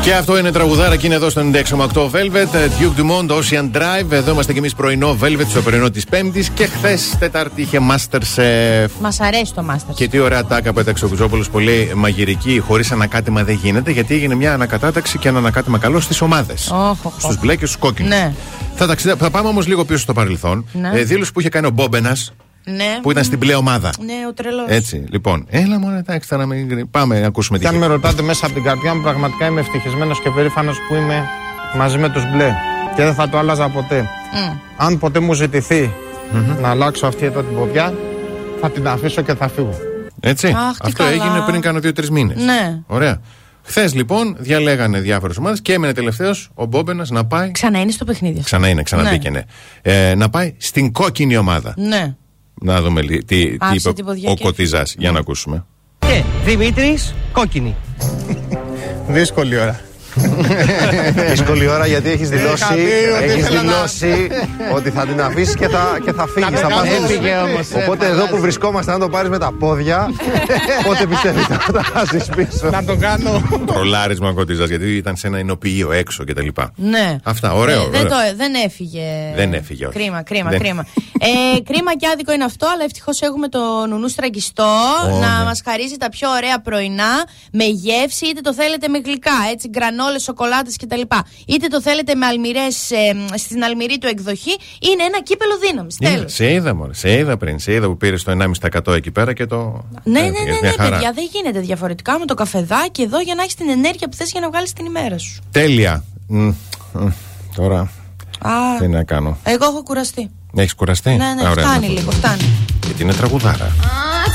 Και αυτό είναι τραγουδάρα και είναι εδώ στο 96,8 Velvet. ε, Duke Dumont, Ocean Drive. Εδώ είμαστε κι εμείς πρωινό Velvet στο πρωινό της Πέμπτης. Και χθες Τετάρτη είχε Masterchef. Μας αρέσει το Master. Και τι ωραία τάκα πέταξε ο Κουζόπουλος, πολύ μαγειρική, χωρίς ανακάτημα δεν γίνεται, γιατί έγινε μια ανακατάταξη και ένα ανακάτημα καλό στις ομάδες. Όχ, όχ, Στου όχ. μπλε και στους κόκκινους. Ναι. Θα, ταξιδε- θα πάμε όμως λίγο πίσω στο παρελθόν. Ναι. Ε, δήλωση που είχε κάνει ο Μπόμπενας, Ναι. που ήταν στην μπλε ομάδα. Ναι, ο τρελός. Έτσι, λοιπόν. Έλα μόνο, εντάξει, τώρα μην... πάμε να ακούσουμε τι Και αν είχε. με ρωτάτε μέσα από την καρδιά μου, πραγματικά είμαι ευτυχισμένος και περήφανος που είμαι μαζί με τους μπλε. Και δεν θα το άλλαζα ποτέ. Αν ποτέ μου ζητηθει να αλλάξω αυτή εδώ την ποδιά, θα την αφήσω και θα φύγω. Έτσι. Αχ, τι Αυτό καλά. έγινε πριν κάνω δύο-τρεις μήνες. Ναι. Ωραία. Χθες λοιπόν διαλέγανε διάφορες ομάδες και έμενε τελευταίος ο Μπόμπενας να πάει. Ξανά είναι στο παιχνίδι. αυτό. Ξανά είναι, ξαναμπήκε, ναι. Ε, να πάει στην κόκκινη ομάδα. Ναι. Να δούμε λι- τι, τι Άφησε είπε την ποδιά ο και Κωτιζάς. Για να ακούσουμε. Και Δημήτρης, κόκκινη. Δύσκολη ώρα. *laughs* Δύσκολη ώρα γιατί έχεις δηλώσει, Είχα πει ότι έχεις ήθελα να- δηλώσει ότι θα την αφήσεις και θα, και θα φύγεις. Να Θα το πας κάνω. στους- Έφυγε όμως, ε, Οπότε εδώ που φαντάζεσαι. βρισκόμαστε, αν το πάρεις με τα πόδια, *laughs* πότε πιστεύεις θα τα χάσει πίσω; Να το κάνω. Τρολάρισμα Κωτιζά γιατί ήταν σε ένα εινοποιείο έξω κτλ. Ναι. Αυτά, ωραίο. Ε, δεν, ωραίο. το, δεν έφυγε. Δεν έφυγε, όχι. Κρίμα, κρίμα, Δεν- κρίμα. ε, κρίμα και άδικο είναι αυτό, αλλά ευτυχώς έχουμε το νουνού στραγγιστό Ω, να ναι. μας χαρίζει τα πιο ωραία πρωινά με γεύση, είτε το θέλετε με γλυκά, έτσι, κανόλε, σοκολάτες κτλ. Είτε το θέλετε με αλμυρές ε, στην αλμυρή του εκδοχή, είναι ένα κύπελο δύναμης. Τέλος. Σε είδα, μωρέ, σε είδα πριν. Σε είδα που πήρε το 1,5% εκεί πέρα και το. Ναι, ε, ναι, ναι, ναι, ναι παιδιά, δεν γίνεται διαφορετικά με το καφεδάκι εδώ για να έχεις την ενέργεια που θες για να βγάλεις την ημέρα σου. Τέλεια. Τώρα. Α, τι να κάνω; Εγώ έχω κουραστεί. Έχεις κουραστεί; Ναι, ναι, Ωραία, φτάνει λίγο, φτάνει. Γιατί είναι τραγουδάρα. Α,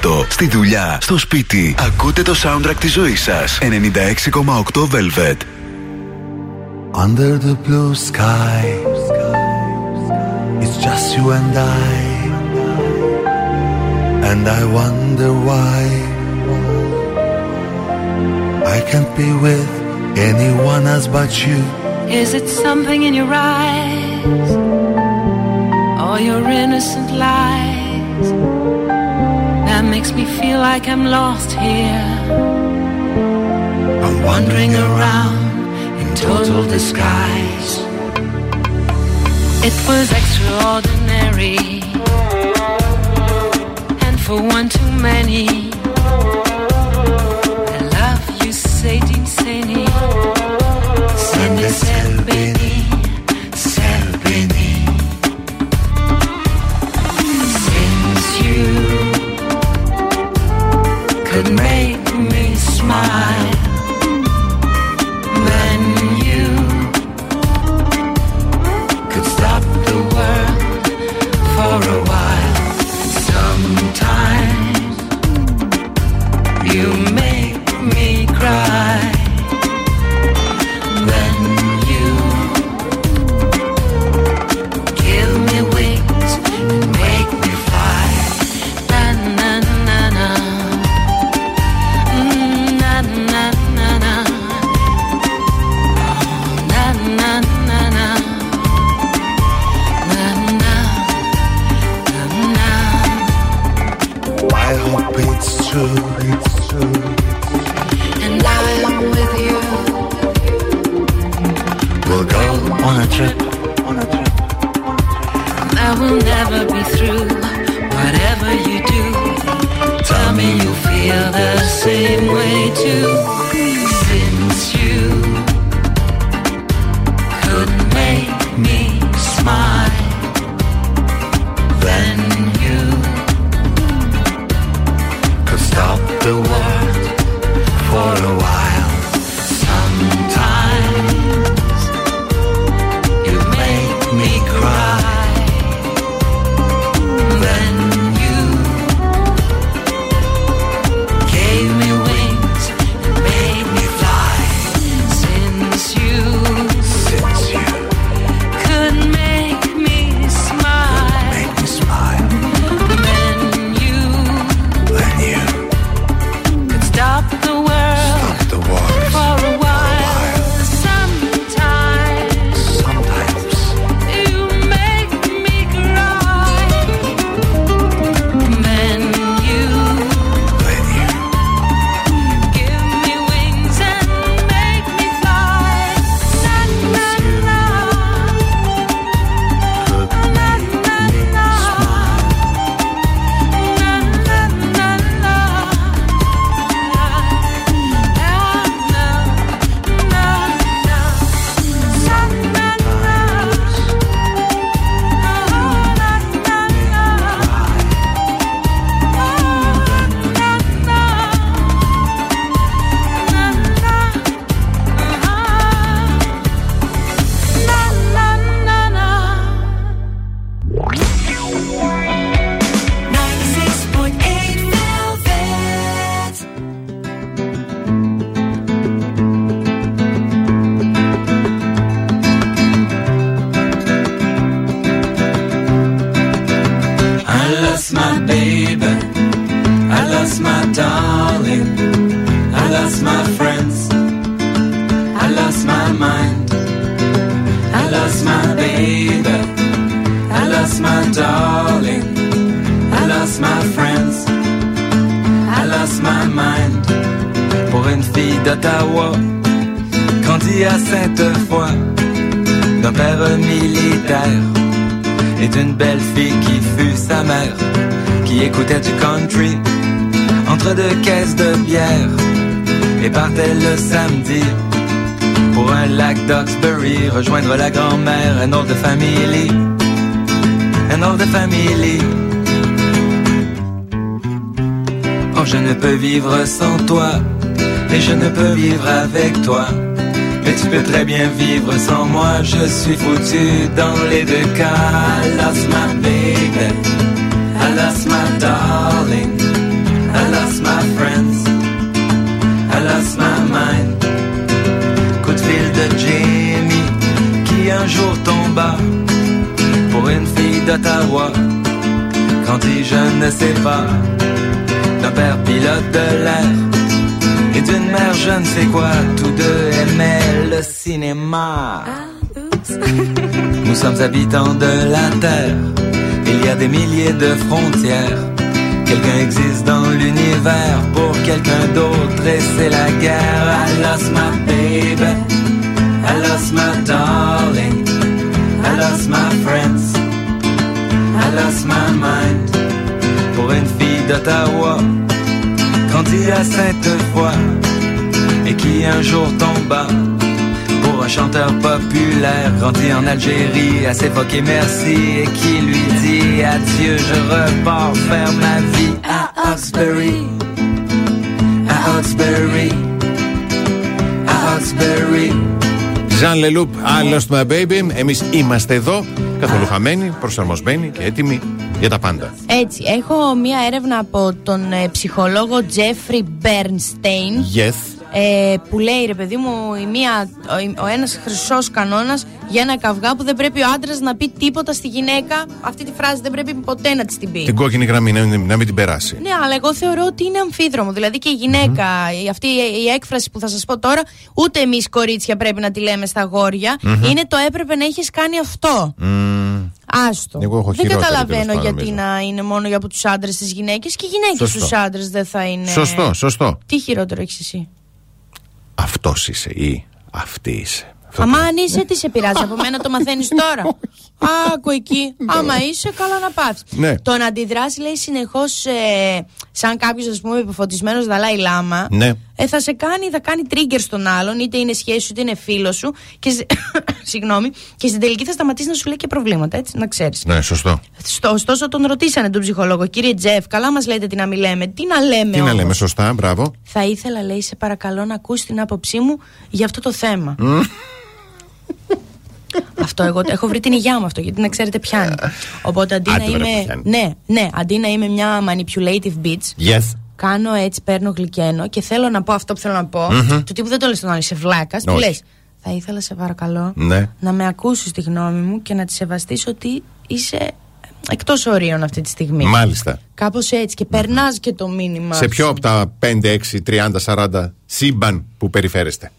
αυτοκίνητο, στη δουλειά, στο σπίτι. Ακούτε το soundtrack 96,8 Velvet. Under the blue sky It's just you and I And I wonder why I can't be with anyone else but you Is it something in your eyes? Or your innocent lies? makes me feel like I'm lost here. I'm wandering around in total disguise. It was extraordinary, and for one too many. Pour une fille d'Ottawa, grandie à Sainte-Foy, d'un père militaire et d'une belle fille qui fut sa mère, qui écoutait du country entre deux caisses de bière et partait le samedi pour un lac d'Oxbury rejoindre la grand-mère, un autre family, un autre family. Oh, je ne peux vivre sans toi, et je ne peux vivre avec toi. Mais tu peux très bien vivre sans moi, je suis foutu dans les deux cas. I lost my baby, I lost my darling, I lost my friends, I lost my mind. Coup de fil de Jamie, qui un jour tomba pour une fille d'Ottawa. Quand dit je ne sais pas, d'un père pilote de l'air et d'une mère je ne sais quoi, tous deux aimaient le cinéma. *laughs* Nous sommes habitants de la Terre, il y a des milliers de frontières. Quelqu'un existe dans l'univers pour quelqu'un d'autre et c'est la guerre. I lost my baby, I lost my darling, I lost my friends, I lost my mind. Pour une fille d'Ottawa, grandie à Sainte-Foy et qui un jour tomba pour un chanteur populaire grandi en Algérie à s'évoquer et merci et qui lui dit adieu je repars faire ma vie à Oxbury à Oxbury à Oxbury Ζαν Λελούπ, I lost my baby. Εμεί είμαστε εδώ, καθόλου χαμένοι, προσαρμοσμένοι και έτοιμοι Για τα πάντα. Έτσι, έχω μία έρευνα από τον ε, ψυχολόγο Jeffrey Bernstein Yes. ε, που λέει ρε παιδί μου η μία, ο, ο ένας χρυσός κανόνας για ένα καυγά που δεν πρέπει ο άντρας να πει τίποτα στη γυναίκα αυτή τη φράση δεν πρέπει ποτέ να της την πει Την κόκκινη γραμμή να, μην- να μην την περάσει. ναι, αλλά εγώ θεωρώ ότι είναι αμφίδρομο. Δηλαδή και η γυναίκα, η- αυτή η, η έκφραση που θα σας πω τώρα, ούτε εμείς κορίτσια πρέπει να τη λέμε στα αγόρια. Μμμ. Είναι το έπρεπε να έχεις κάνει αυτό. Μμμ. Άστο. Εγώ έχω δεν χειρότερη, καταλαβαίνω τέλος πάντων, γιατί νομίζω. να είναι μόνο για από τους άντρες τις γυναίκες και οι γυναίκες Σωστό. στου άντρες δεν θα είναι. Σωστό, σωστό. Τι χειρότερο έχεις εσύ; Αυτός είσαι ή αυτή είσαι. Αμά αν είσαι, τι σε πειράζει από μένα, το μαθαίνεις τώρα. *laughs* Άκου εκεί. Άμα είσαι, καλά να πάθει. Ναι. Το να αντιδράσεις, λέει συνεχώς, ε, σαν κάποιος, ας πούμε, επιφωτισμένος Δαλάη Λάμα, Ναι. ε, θα σε κάνει, θα κάνει trigger στον άλλον, είτε είναι σχέση σου, είτε είναι φίλος σου. Και, σε- *coughs* συγγνώμη, και στην τελική θα σταματήσει να σου λέει και προβλήματα, έτσι, να ξέρεις. Ναι, σωστό. Στο, ωστόσο, τον ρωτήσανε τον ψυχολόγο, κύριε Τζεφ, καλά μας λέτε τι να μην λέμε; Τι να λέμε, Τι να όμως; λέμε, σωστά, μπράβο. Θα ήθελα, λέει, σε παρακαλώ να ακούσεις την άποψή μου για αυτό το θέμα. Μμ. αυτό εγώ έχω βρει την υγειά μου αυτό, γιατί να ξέρετε πιάνει. Οπότε αντί Άντε, να βρε, που είμαι. πιάνει. Ναι, ναι, αντί να είμαι μια manipulative bitch, Yes. κάνω έτσι, παίρνω γλυκένο και θέλω να πω αυτό που θέλω να πω. Μμμ. Του τύπου δεν το λες στον άλλο, είσαι βλάκας. Του Όχι. λες. Θα ήθελα, σε παρακαλώ, Ναι. να με ακούσεις τη γνώμη μου και να της σεβαστείς ότι είσαι εκτός ορίων αυτή τη στιγμή. Μάλιστα. Κάπως έτσι και περνάς και το μήνυμα. Σε ποιο σου. από τα 5, 6, 30, 40 σύμπαν που περιφέρεστε;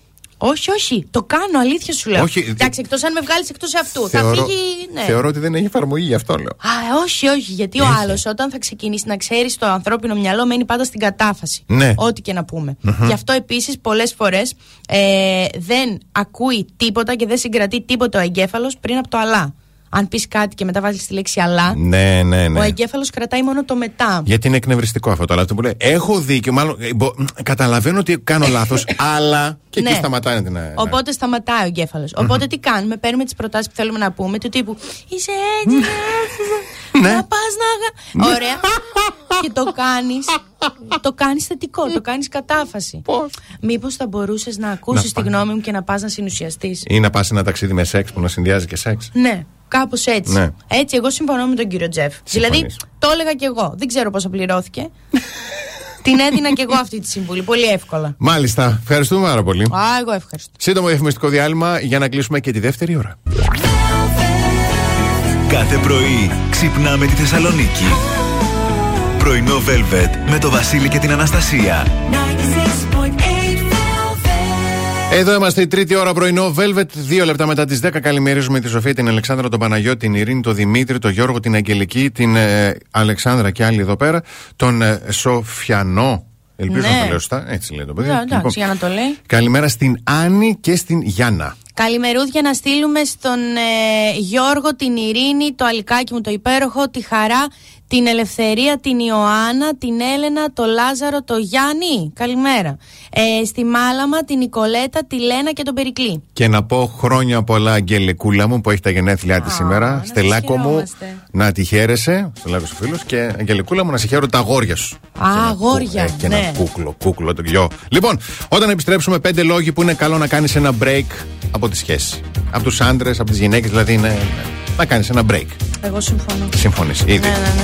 Όχι, όχι. Το κάνω, αλήθεια σου λέω. Όχι, Εντάξει, εκτός αν με βγάλεις εκτός αυτού. Θα Θεωρώ, φύγει. Ναι. θεωρώ ότι δεν έχει εφαρμογή γι' αυτό λέω. Α, όχι, όχι. Γιατί ο Έχει. άλλος όταν θα ξεκινήσει να ξέρεις το ανθρώπινο μυαλό μένει πάντα στην κατάφαση. Ναι. Ό,τι και να πούμε. Μμμ. Γι' αυτό επίσης πολλές φορές ε, δεν ακούει τίποτα και δεν συγκρατεί τίποτα ο εγκέφαλος πριν από το αλλά. Αν πεις κάτι και μετά βάζεις τη λέξη αλλά, Ναι, ναι, ναι. ο εγκέφαλος κρατάει μόνο το μετά. Γιατί είναι εκνευριστικό αυτό το αλλά αυτό που λέει. Έχω δίκιο, μάλλον. ε, μπο- μ, καταλαβαίνω ότι κάνω *laughs* λάθος, αλλά. Και εκεί Ναι. σταματάει την. ε, Οπότε σταματάει ο εγκέφαλος. Οπότε τι κάνουμε, παίρνουμε τις προτάσεις που θέλουμε να πούμε, του τύπου Είσαι έτσι, Ναι. να πας να. γα-». Ωραία. και το κάνεις. Το κάνεις θετικό, το κάνεις κατάφαση. Πώς; Μήπως θα μπορούσες να ακούσεις τη πά- γνώμη μου και να πας να συνουσιαστείς; Ή να πας ένα ταξίδι με σεξ που να συνδυάζει και σεξ; Ναι, κάπως έτσι. Ναι. Έτσι, εγώ συμφωνώ με τον κύριο Τζεφ. Δηλαδή, το έλεγα κι εγώ. Δεν ξέρω πόσο πληρώθηκε. *laughs* Την έδινα κι εγώ αυτή τη συμβουλή. Πολύ εύκολα. Μάλιστα. Ευχαριστούμε πάρα πολύ. Α, εγώ ευχαριστώ. Σύντομο διαφημιστικό διάλειμμα για να κλείσουμε και τη δεύτερη ώρα. Κάθε πρωί ξυπνάμε τη Θεσσαλονίκη. Πρωινό Velvet με το Βασίλη και την Αναστασία. 96.8 Εδώ είμαστε η τρίτη ώρα πρωινό. Velvet, δύο λεπτά μετά τις 10. Καλημερίζουμε τη Σοφία, την Αλεξάνδρα, τον Παναγιώτη, την Ειρήνη, τον Δημήτρη, τον Γιώργο, την Αγγελική, την ε, Αλεξάνδρα και άλλοι εδώ πέρα. Τον ε, Σοφιανό. Ελπίζω Ναι. να το λέω σωστά. Έτσι λέει το παιδί. Ναι, εντάξει, Λοιπόν, για να το λέει. καλημέρα στην Άννη και στην Γιάννα. Καλημερούδια να στείλουμε στον ε, Γιώργο, την Ειρήνη, το Αλικάκι μου το υπέροχο, τη Χαρά, την Ελευθερία, την Ιωάννα, την Έλενα, το Λάζαρο, το Γιάννη. Καλημέρα. Ε, στη Μάλαμα, την Νικολέτα, τη Λένα και τον Περικλή. Και να πω χρόνια πολλά, Αγγελικούλα μου, που έχει τα γενέθλιά της σήμερα. Στελάκο μου, χαιρόμαστε. να τη χαίρεσαι. Στελάκος ο φίλος. Και Αγγελικούλα μου, να σε χαίρω τα αγόρια σου. Α, αγόρια. Ε, και ναι. ένα κούκλο, κούκλο το γιο. Λοιπόν, όταν επιστρέψουμε, πέντε λόγοι που είναι καλό να κάνεις ένα break από τη σχέση. Από τους άντρες, από τις γυναίκες, δηλαδή είναι, να κάνεις ένα break. Εγώ συμφωνώ. Συμφωνείς ήδη. Ναι, ναι, ναι.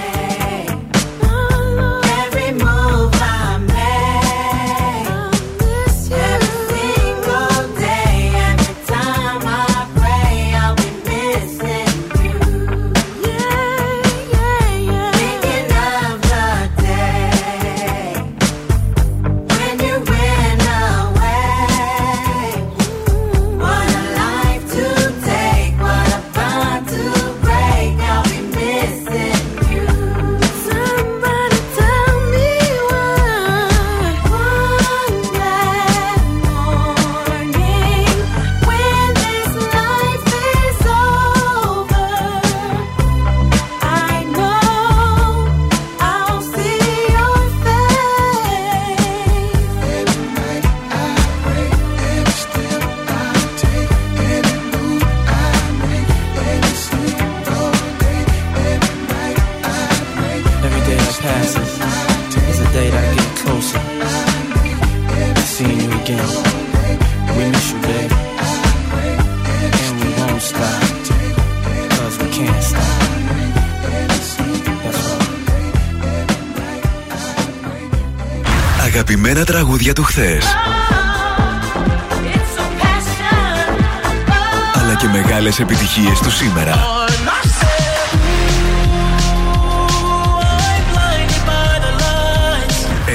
επιτυχίες του σήμερα.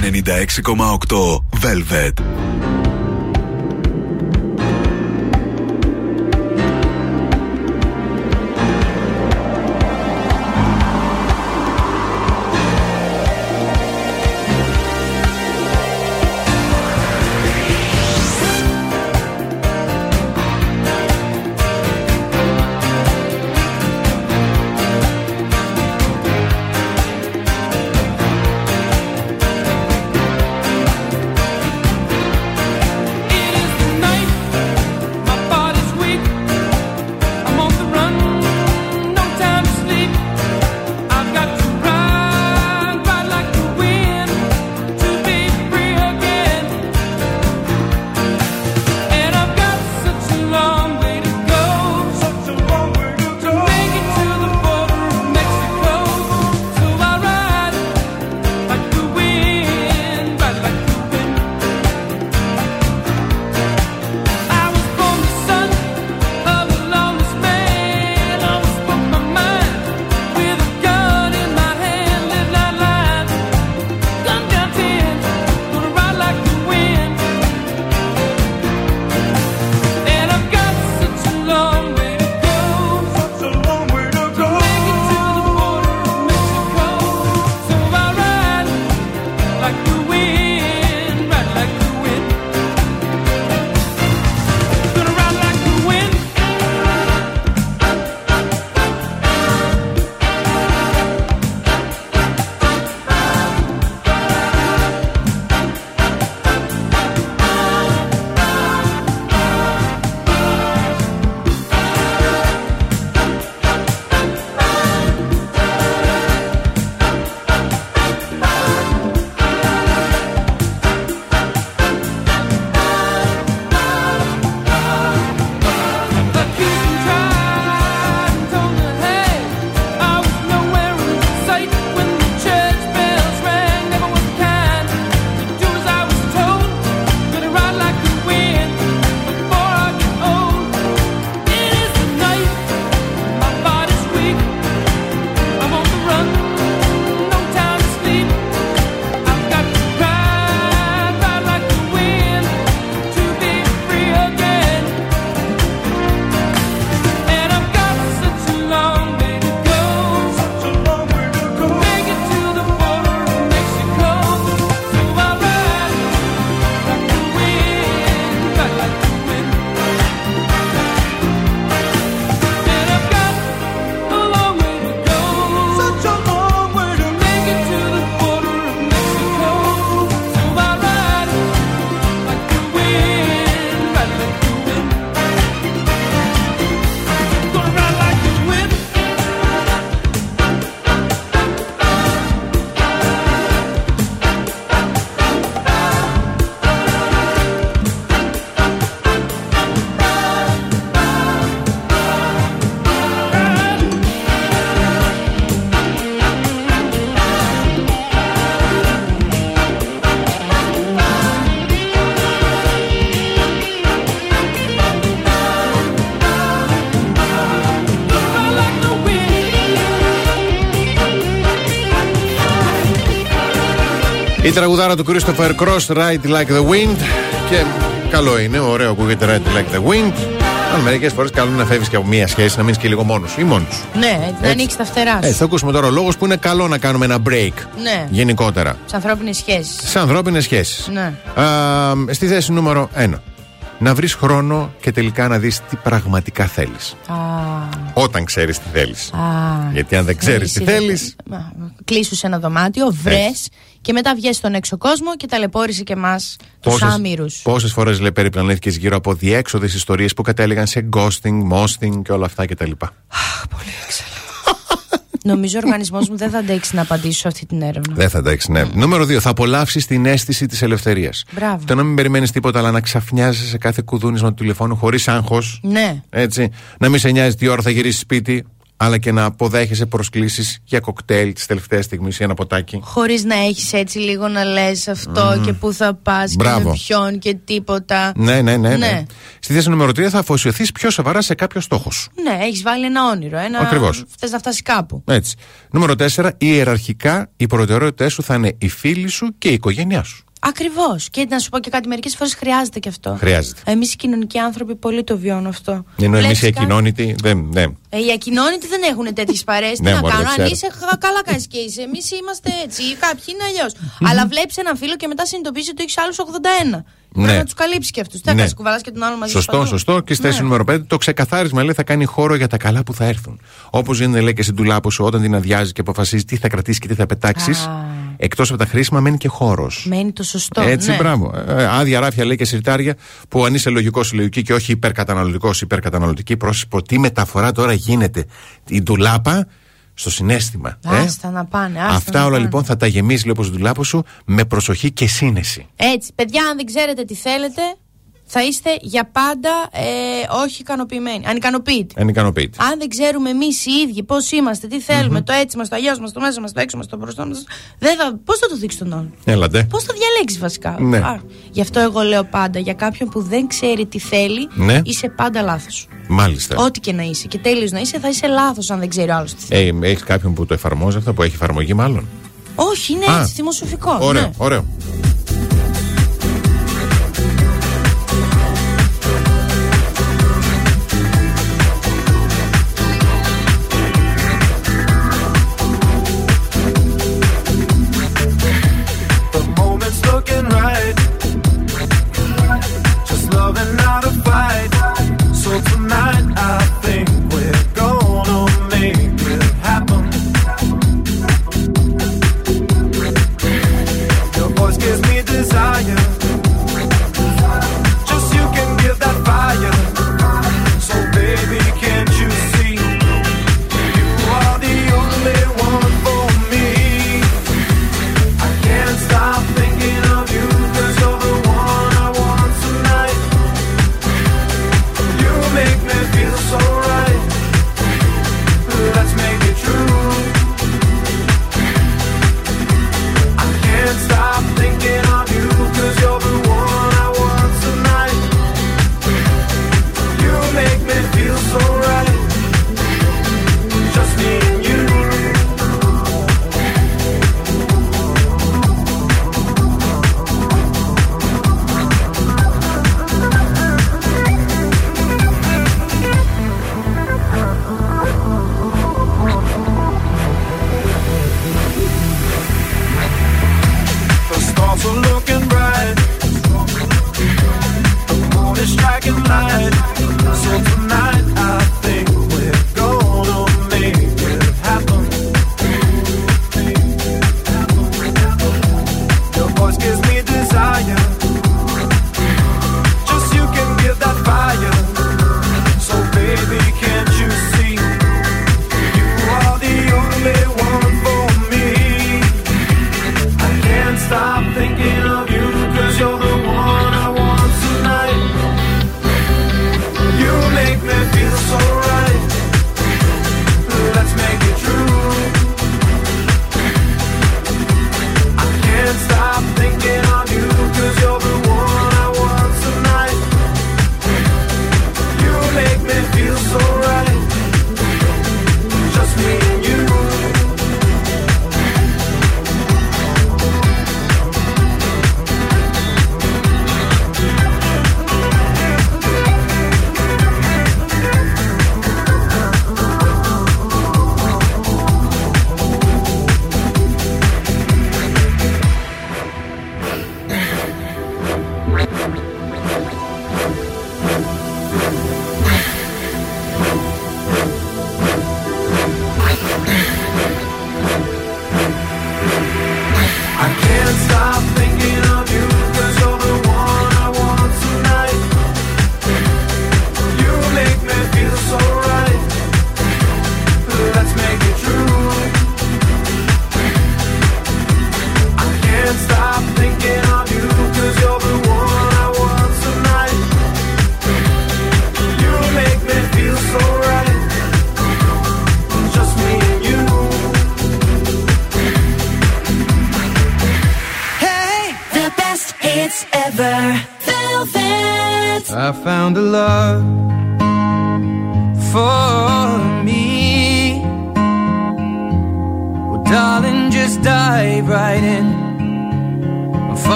96,8 Velvet. Τραγουδάρα του Christopher Cross, Ride Like the Wind. Και καλό είναι, ωραίο ακούγεται Ride Like the Wind. Αν μερικές φορές καλό είναι να φεύγεις και από μία σχέση, να μείνεις και λίγο μόνος ή μόνος σου. Ναι, έτσι, να ανοίξεις τα φτερά Έτσι, σου. θα ακούσουμε τώρα λόγο που είναι καλό να κάνουμε ένα break. Ναι, Γενικότερα. σε ανθρώπινες σχέσεις. Σε ανθρώπινες σχέσεις. Ναι. Στη θέση νούμερο 1. Να βρεις χρόνο και τελικά να δεις τι πραγματικά θέλεις. Α, Όταν ξέρεις τι θέλεις. α, Γιατί αν δεν ξέρεις τι εσύ δεν- θέλεις. Μα, Κλείσου σε ένα δωμάτιο, βρες και μετά βγες στον έξω κόσμο και ταλαιπώρησε και εμάς τους άμυρους. Πόσες φορές λέει περιπλανήθηκες γύρω από διέξοδες ιστορίες που κατέληγαν σε ghosting, mosting και όλα αυτά κτλ. *laughs* Νομίζω ο οργανισμός μου δεν θα αντέξει να απαντήσω σε αυτή την έρευνα. Δεν θα αντέξει, ναι. Νούμερο 2. Θα απολαύσεις την αίσθηση της ελευθερίας. Μπράβο. Το να μην περιμένεις τίποτα, αλλά να ξαφνιάζεσαι σε κάθε κουδούνισμα του τηλεφώνου χωρίς άγχος. Ναι. Έτσι. Να μην σε νοιάζει τι ώρα θα γυρίσεις σπίτι, αλλά και να αποδέχεσαι προσκλήσεις για κοκτέιλ τη τελευταία στιγμή ή ένα ποτάκι. Χωρίς να έχεις έτσι λίγο να λες αυτό και πού θα πας και Μπράβο. με ποιον και τίποτα. Ναι, ναι, ναι. ναι. Ναι. Στη θέση νούμερο 3 θα αφοσιωθείς πιο σοβαρά σε κάποιο στόχος σου. Ναι, έχεις βάλει ένα όνειρο. Ένα... Ακριβώς. Θες να φτάσεις κάπου. Έτσι. Νούμερο 4. Ιεραρχικά οι προτεραιότητές σου θα είναι οι φίλοι σου και η οικογένειά σου. Ακριβώς. Και να σου πω και κάτι, μερικές φορές χρειάζεται και αυτό. Χρειάζεται. Εμείς οι κοινωνικοί άνθρωποι πολύ το βιώνουν αυτό. Ενώ εμείς Βλέπεις οι κάτι- ακοινώνητοι δεν. Ναι. Ε, οι ακοινώνητοι δεν έχουν τέτοιες παρέες. *laughs* Τι Ναι, να μωρέ, κάνω, το αν ξέρω. είσαι χα- καλά κάνεις και είσαι. Εμείς είμαστε έτσι, ή κάποιοι είναι αλλιώς. *laughs* Αλλά βλέπεις έναν φίλο και μετά συνειδητοποιήσει ότι έχεις άλλους 81. Πρέπει Ναι. να τους καλύψεις και αυτούς. Τι θα Ναι. κάνεις, κουβαλάς και τον άλλο μαζί Σωστό, παντού. σωστό. Και στη θέση Ναι. νούμερο 5, το ξεκαθάρισμα λέει θα κάνει χώρο για τα καλά που θα έρθουν. Όπως γίνεται λέει και στην τουλάπο σου όταν την αδειάζει και αποφασίζει τι θα κρατήσεις και τι θα πετάξεις. Εκτός από τα χρήσιμα μένει και χώρος. Μένει το σωστό. Έτσι, ναι. μπράβο. Ε, άδεια ράφια λέει και συρτάρια που αν είσαι λογικός συλλογική και όχι υπερκαταναλωτικός υπερκαταναλωτική, πρόσωπο, τι μεταφορά τώρα γίνεται. Η ντουλάπα στο συνέστημα. ε; Άστα να πάνε. Άστα Αυτά να όλα πάνε. λοιπόν θα τα γεμίσει λέει, όπως ντουλάπο σου με προσοχή και σύνεση. Έτσι, παιδιά, αν δεν ξέρετε τι θέλετε, θα είστε για πάντα ε, όχι ικανοποιημένοι. Ανικανοποιητοί. Ανικανοποιητή. Αν δεν ξέρουμε εμείς οι ίδιοι πώς είμαστε, τι θελουμε το έτσι μας, το αλλιώς μας, το μέσα μας, το έξω μας, το μπροστά μας. Πώς θα το δείξεις τον άλλον; Έλατε. Πώς θα διαλέξεις βασικά; Ναι. Α, γι' αυτό εγώ λέω πάντα για κάποιον που δεν ξέρει τι θέλει, Ναι. είσαι πάντα λάθος. Μάλιστα. Ό,τι και να είσαι. Και τέλειος να είσαι, θα είσαι λάθος αν δεν ξέρει ο άλλος τι θέλει. Ε, έχεις κάποιον που το εφαρμόζει αυτό, που έχει εφαρμογή μάλλον; Όχι, είναι Α. έτσι, δημοσιοφικό. Ωραίο, ναι. ωραίο.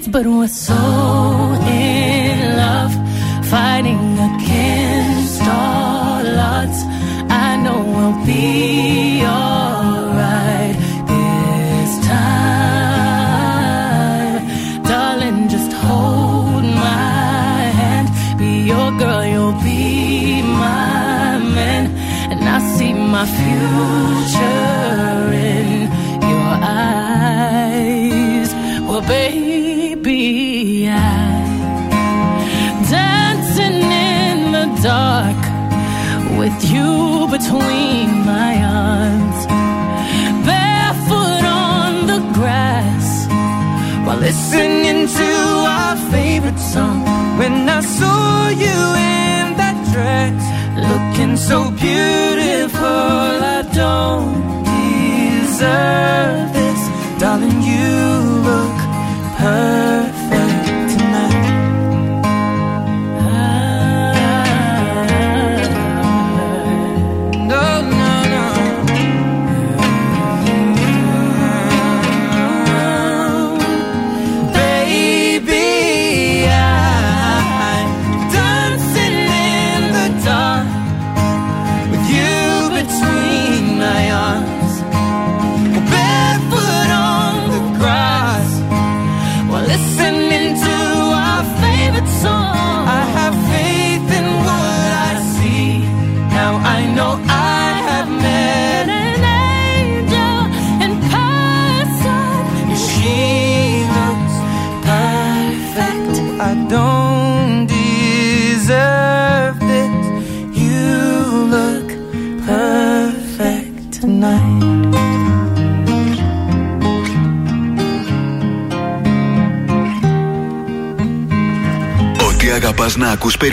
de baronça. É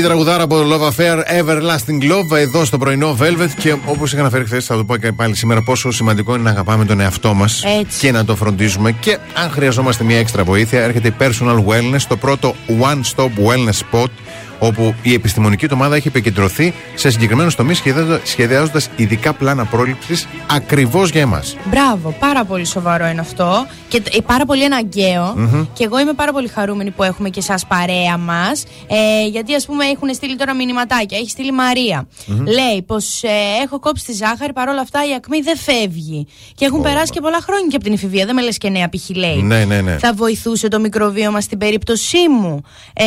Η τραγουδάρα από το Love Affair Everlasting Love εδώ στο πρωινό Velvet και όπως είχα αναφέρει χθες, θα το πω και πάλι σήμερα, πόσο σημαντικό είναι να αγαπάμε τον εαυτό μας Έτσι. και να το φροντίζουμε. Και αν χρειαζόμαστε μια έξτρα βοήθεια, έρχεται η Personal Wellness, το πρώτο one stop wellness spot όπου η επιστημονική του ομάδα έχει επικεντρωθεί σε συγκεκριμένους τομείς σχεδιάζοντα ειδικά πλάνα πρόληψης ακριβώς για εμάς. Μπράβο, πάρα πολύ σοβαρό είναι αυτό και τ- ε, πάρα πολύ αναγκαίο. Μμμ. Και εγώ είμαι πάρα πολύ χαρούμενη που έχουμε και εσάς παρέα μας. Ε, γιατί, ας πούμε, έχουν στείλει τώρα μηνυματάκια. Έχει στείλει η Μαρία. Μμμ. Λέει πως ε, έχω κόψει τη ζάχαρη, παρόλα αυτά η ακμή δεν φεύγει. Και έχουν περάσει και πολλά χρόνια και από την εφηβεία. Δεν με λες και νέα π.χ. λέει. Ναι, ναι, ναι. Θα βοηθούσε το μικροβίωμα στην περίπτωσή μου. Ε,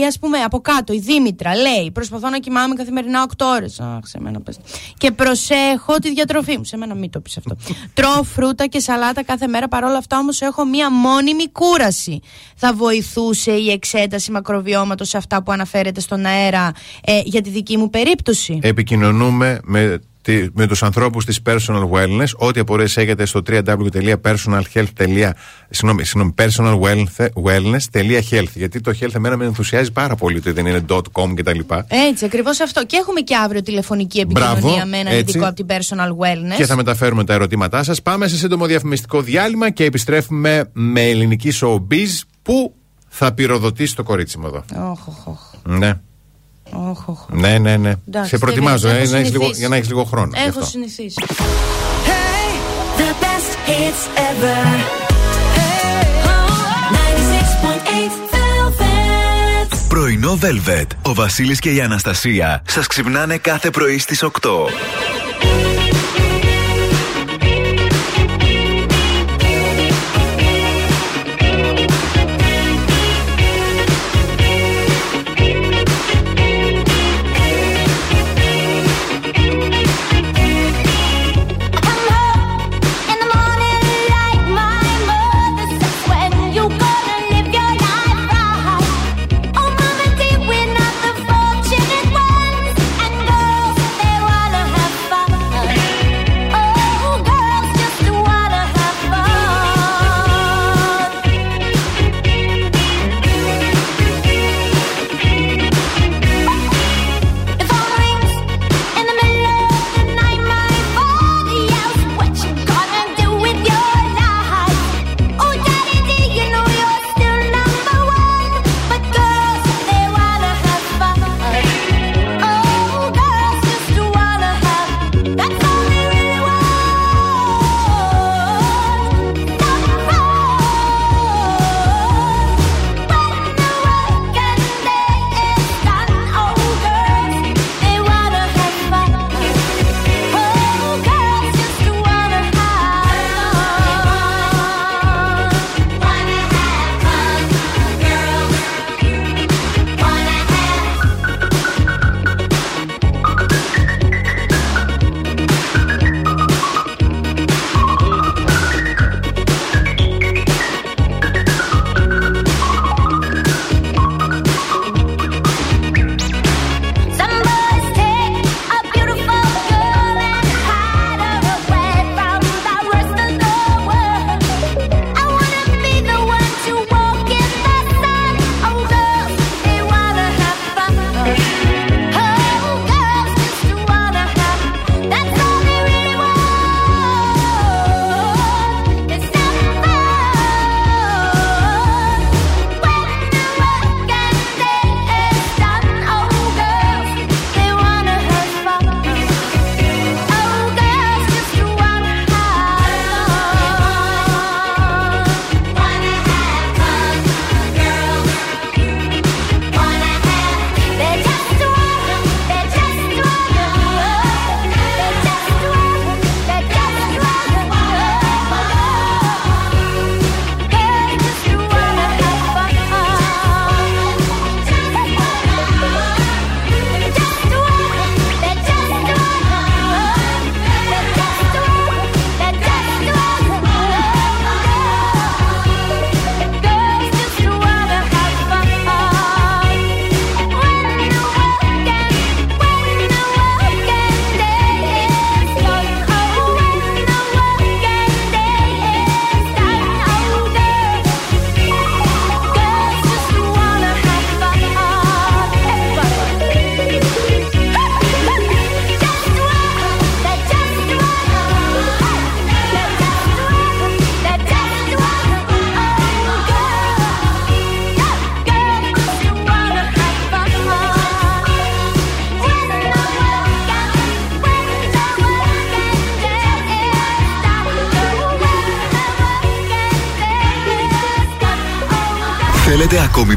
ή ας πούμε από κάτω η Δήμητρα λέει: Προσπαθώ να κοιμάμαι καθημερινά 8 ώρες. Αχ, σε μένα πες. Και προσέχω τη διατροφή μου. Σε μένα μην το πεις αυτό. *laughs* Τρώω φρούτα και σαλάτα κάθε μέρα. Παρόλα αυτά όμως έχω μία μόνιμη κούραση. Θα βοηθούσε η εξέταση μακροβιώματος σε αυτά που αναφέρεται στον αέρα ε, για τη δική μου περίπτωση; Επικοινωνούμε με, τη, με τους ανθρώπους της Personal Wellness. Ό,τι απορίες έχετε στο www.personalhealth. Συγγνώμη, συγγνώμη, personalwellness.health. Γιατί το health εμένα με ενθουσιάζει πάρα πολύ ότι δεν είναι .com κτλ. Έτσι, ακριβώς αυτό. Και έχουμε και αύριο τηλεφωνική επικοινωνία Μπράβο, με έναν έτσι. ειδικό από την Personal Wellness. Και θα μεταφέρουμε τα ερωτήματά σας. Πάμε σε σύντομο διαφημιστικό διάλειμμα και επιστρέφουμε με ελληνική showbiz που θα πυροδοτήσει το κορίτσι μου εδώ. Όχ, όχ, όχ. Ναι. Όχ, όχ. Ναι, ναι, ναι. Εντάξει, σε προετοιμάζω τελείως. ε, Έχω να έχεις λίγο, συνηθίσει. για να έχεις λίγο χρόνο. γι' Έχω αυτό. συνηθίσει. The best hits ever. 96.8 Velvet. Πρωινό Velvet. Ο Βασίλης και η Αναστασία σας ξυπνάνε κάθε πρωί στις 8.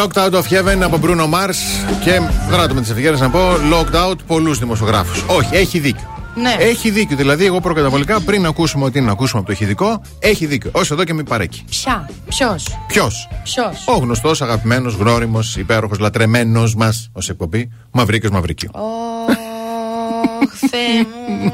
Locked Out of Heaven από Bruno Mars και δράτω με τις ευκαιρίε να πω Locked Out πολλούς δημοσιογράφους. Όχι, έχει δίκιο. Ναι. Έχει δίκιο. Δηλαδή, εγώ προκαταβολικά πριν ακούσουμε ότι είναι να ακούσουμε από το ηχητικό, έχει δίκιο. Όσο εδώ και μην παρέκει. Ποια, ποιος; Ποιος; Ποιος; Ο γνωστός, αγαπημένος, γνώριμος, υπέροχος, λατρεμένος μας ως εκπομπή, Μαυρίκιος Μαυρικίου. Ωχ, Θεέ μου.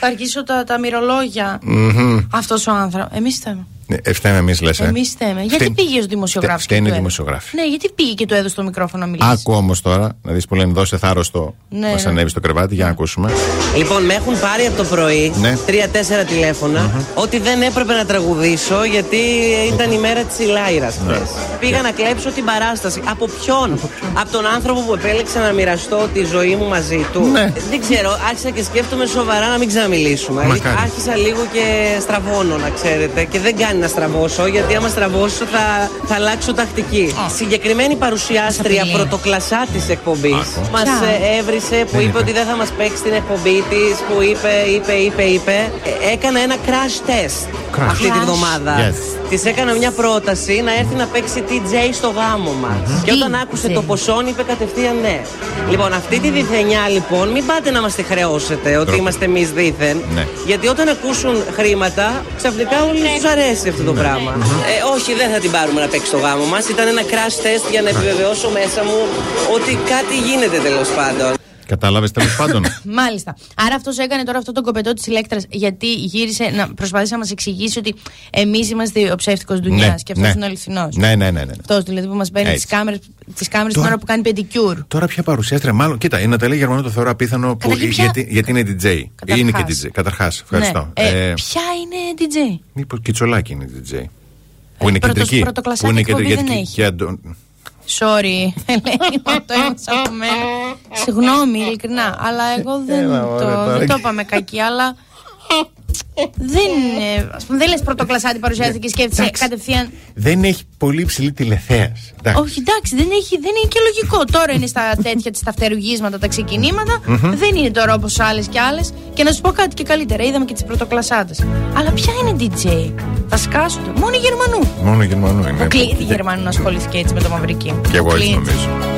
Θα αρχίσω τα, τα μυρολόγια. Μμμ. Αυτός ο άνθρωπο. Εμείς θέμε. Ναι, ε, φταίμε εμείς, λες. Ε. Εμείς θέμε. Γιατί Φταίει- πήγε ο δημοσιογράφος. Φταίει είναι δημοσιογράφοι. Ναι, γιατί πήγε και του έδωσε το μικρόφωνο να μιλήσει. Άκου όμως τώρα, να δεις που λένε δώσε θάρρος στο. Ναι, Μας ναι. ανέβεις στο κρεβάτι, για να ακούσουμε. Λοιπόν, με έχουν πάρει από το πρωί Ναι. τρία-τέσσερα τηλέφωνα ότι δεν έπρεπε να τραγουδήσω γιατί ήταν η μέρα της Ηλάιρας Ναι. χθες. Πήγα να κλέψω την παράσταση. Από ποιον; Από τον άνθρωπο που επέλεξε να μοιραστώ τη ζωή μου μαζί του; Ναι. Δεν ξέρω, άρχισα και σκέφτομαι σοβαρά να μην ξαναμιλήσουμε. Μακάρι. Άρχισα λίγο και στραβώνω, να ξέρετε. Και δεν κάνει να στραβώσω, γιατί άμα στραβώσω θα, θα αλλάξω τακτική. Συγκεκριμένη παρουσιάστρια απειλεί. πρωτοκλασσά της εκπομπής Άκου. μας Ποια; έβρισε που Δεν είπε είπε. ότι δεν θα μας παίξει την εκπομπή της, που είπε, είπε, είπε, είπε. Ε, Έκανα ένα crash test Crash. αυτή τη Crash. βδομάδα. Yes. Της έκανα μια πρόταση να έρθει να παίξει TJ στο γάμο μας. Και όταν άκουσε το ποσό, είπε κατευθείαν ναι. Λοιπόν, αυτή τη διθενιά λοιπόν, μην πάτε να μας τη χρεώσετε ότι Τρόπο. είμαστε εμείς δίθεν. Ναι. Γιατί όταν ακούσουν χρήματα, ξαφνικά όλοι τους αρέσει αυτό το πράγμα. Ε, όχι, δεν θα την πάρουμε να παίξει στο γάμο μας. Ήταν ένα crash test για να επιβεβαιώσω μέσα μου ότι κάτι γίνεται τέλος πάντων. Κατάλαβες τέλος πάντων. *laughs* Μάλιστα. Άρα αυτός έκανε τώρα αυτό το κοπετό της ηλέκτρα γιατί γύρισε να προσπαθήσει να μας εξηγήσει ότι εμείς είμαστε ο ψεύτικος δουλειά και αυτός είναι ο αληθινός. Ναι, ναι, ναι. ναι. Αυτός δηλαδή που μας παίρνει τι Έτσι. κάμερε τις κάμερες την Τώρα- ώρα που κάνει πεντικιούρ. Τώρα πια παρουσιάστρια, μάλλον. Κοίτα, η Ναταλία Γερμανό το θεωρώ απίθανο που, Καταρχήν ποια- γιατί, γιατί είναι DJ. Είναι και DJ. Καταρχάς, ευχαριστώ. Ναι. Ε, ποια είναι DJ; Μήπως Κιτσολάκι είναι DJ. Που είναι πρωτος- κεντρική. πρωτοκλασσάκι Που είναι εκπομπή κεντρική. Δεν γιατί έχει. και Αντων- Sorry, *laughs* Ελένη, μου το έμαθα από μένα. Συγγνώμη, ειλικρινά, αλλά εγώ δεν, Έλα, το, ωραία, τώρα. δεν το είπαμε κακή, αλλά δεν είναι. Ας πούμε, δεν λες πρωτοκλασάτη παρουσιάζεται και σκέφτεσαι Εντάξει. κατευθείαν. Δεν έχει πολύ υψηλή τηλεθέα. Όχι, εντάξει, δεν, έχει, δεν είναι και λογικό. Τώρα είναι στα τέτοια της ταυτεργίσματα, τα ξεκινήματα. Μμμ. Δεν είναι τώρα όπως άλλες και άλλες. Και να σου πω κάτι και καλύτερα, είδαμε και τις πρωτοκλασάτε. Αλλά ποια είναι DJ, θα σκάσουν. Μόνο οι Γερμανού. Μόνο Γερμανό είναι. Αποκλείεται η Γερμανού να ασχολήθηκε έτσι με το Μαυρική. Και εγώ έτσι Αποκλείεται. νομίζω.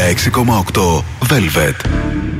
«96,8 Velvet».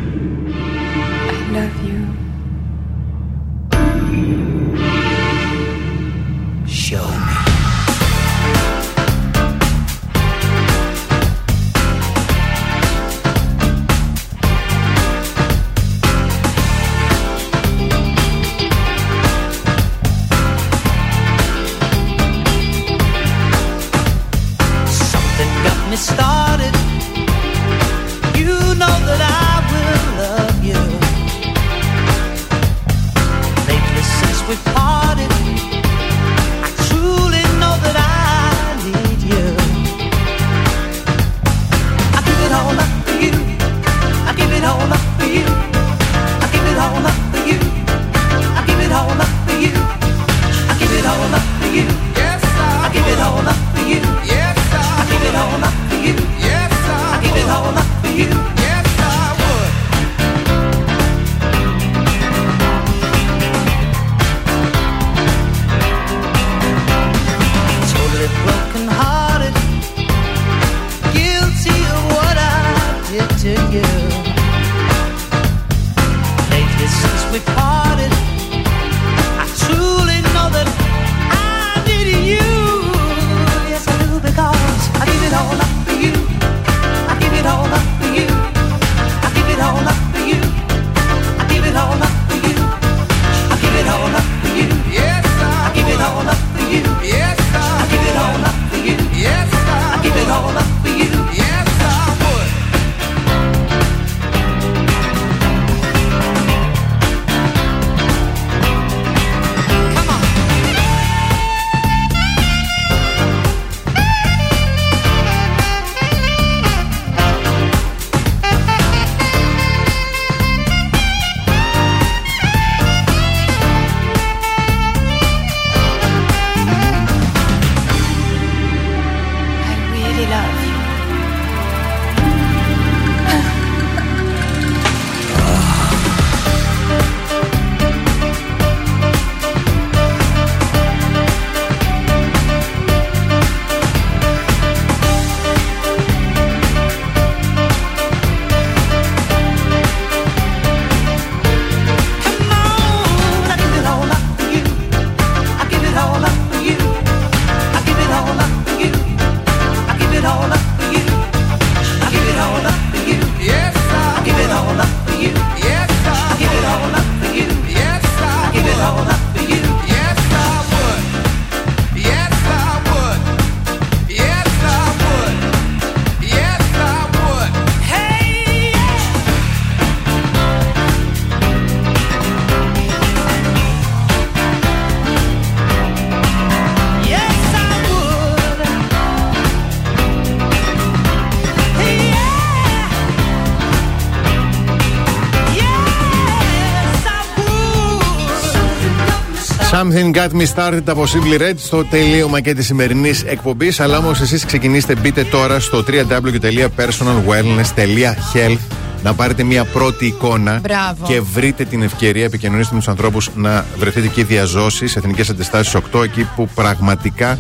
Something got me started από Simply Red στο τελείωμα και της σημερινής εκπομπής. Αλλά όμως εσείς ξεκινήστε, μπείτε τώρα στο www.personalwellness.health να πάρετε μια πρώτη εικόνα Μπράβο. και βρείτε την ευκαιρία, επικοινωνήστε με τους ανθρώπους να βρεθείτε εκεί διαζώσεις, εθνικές αντιστάσεις 8, εκεί που πραγματικά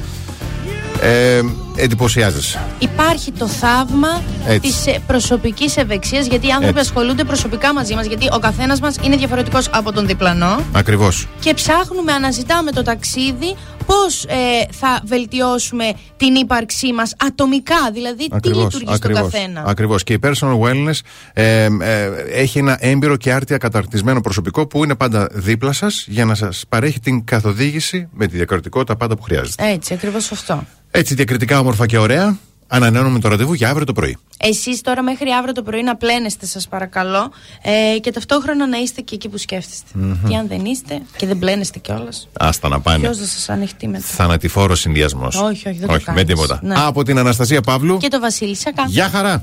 ε, εντυπωσιάζεσαι. Υπάρχει το θαύμα Έτσι. της προσωπικής ευεξίας, γιατί οι άνθρωποι Έτσι. ασχολούνται προσωπικά μαζί μας. Γιατί ο καθένας μας είναι διαφορετικός από τον διπλανό. Ακριβώς. Και ψάχνουμε, αναζητάμε το ταξίδι πώς θα βελτιώσουμε την ύπαρξή μας ατομικά. Δηλαδή, τι λειτουργεί στον καθένα. Ακριβώς. Και η personal wellness ε, ε, έχει ένα έμπειρο και άρτια καταρτισμένο προσωπικό που είναι πάντα δίπλα σας για να σας παρέχει την καθοδήγηση με τη διακριτικότητα πάντα που χρειάζεται. Έτσι, ακριβώς αυτό. Έτσι διακριτικά όμορφα και ωραία. Ανανεώνουμε το ραντεβού για αύριο το πρωί. Εσείς τώρα μέχρι αύριο το πρωί να πλένεστε, σας παρακαλώ, ε, και ταυτόχρονα να είστε και εκεί που σκέφτεστε. Μμμ. Τι αν δεν είστε και δεν πλένεστε κιόλας. Άστα να πάνε. Ποιος θα σας ανοιχτεί μετά; Θανατηφόρο συνδυασμός. Όχι, όχι, δεν το όχι με κάνεις. τίποτα. Ναι. Από την Αναστασία Παύλου. Και το Βασίλη Σακά. Γεια χαρά.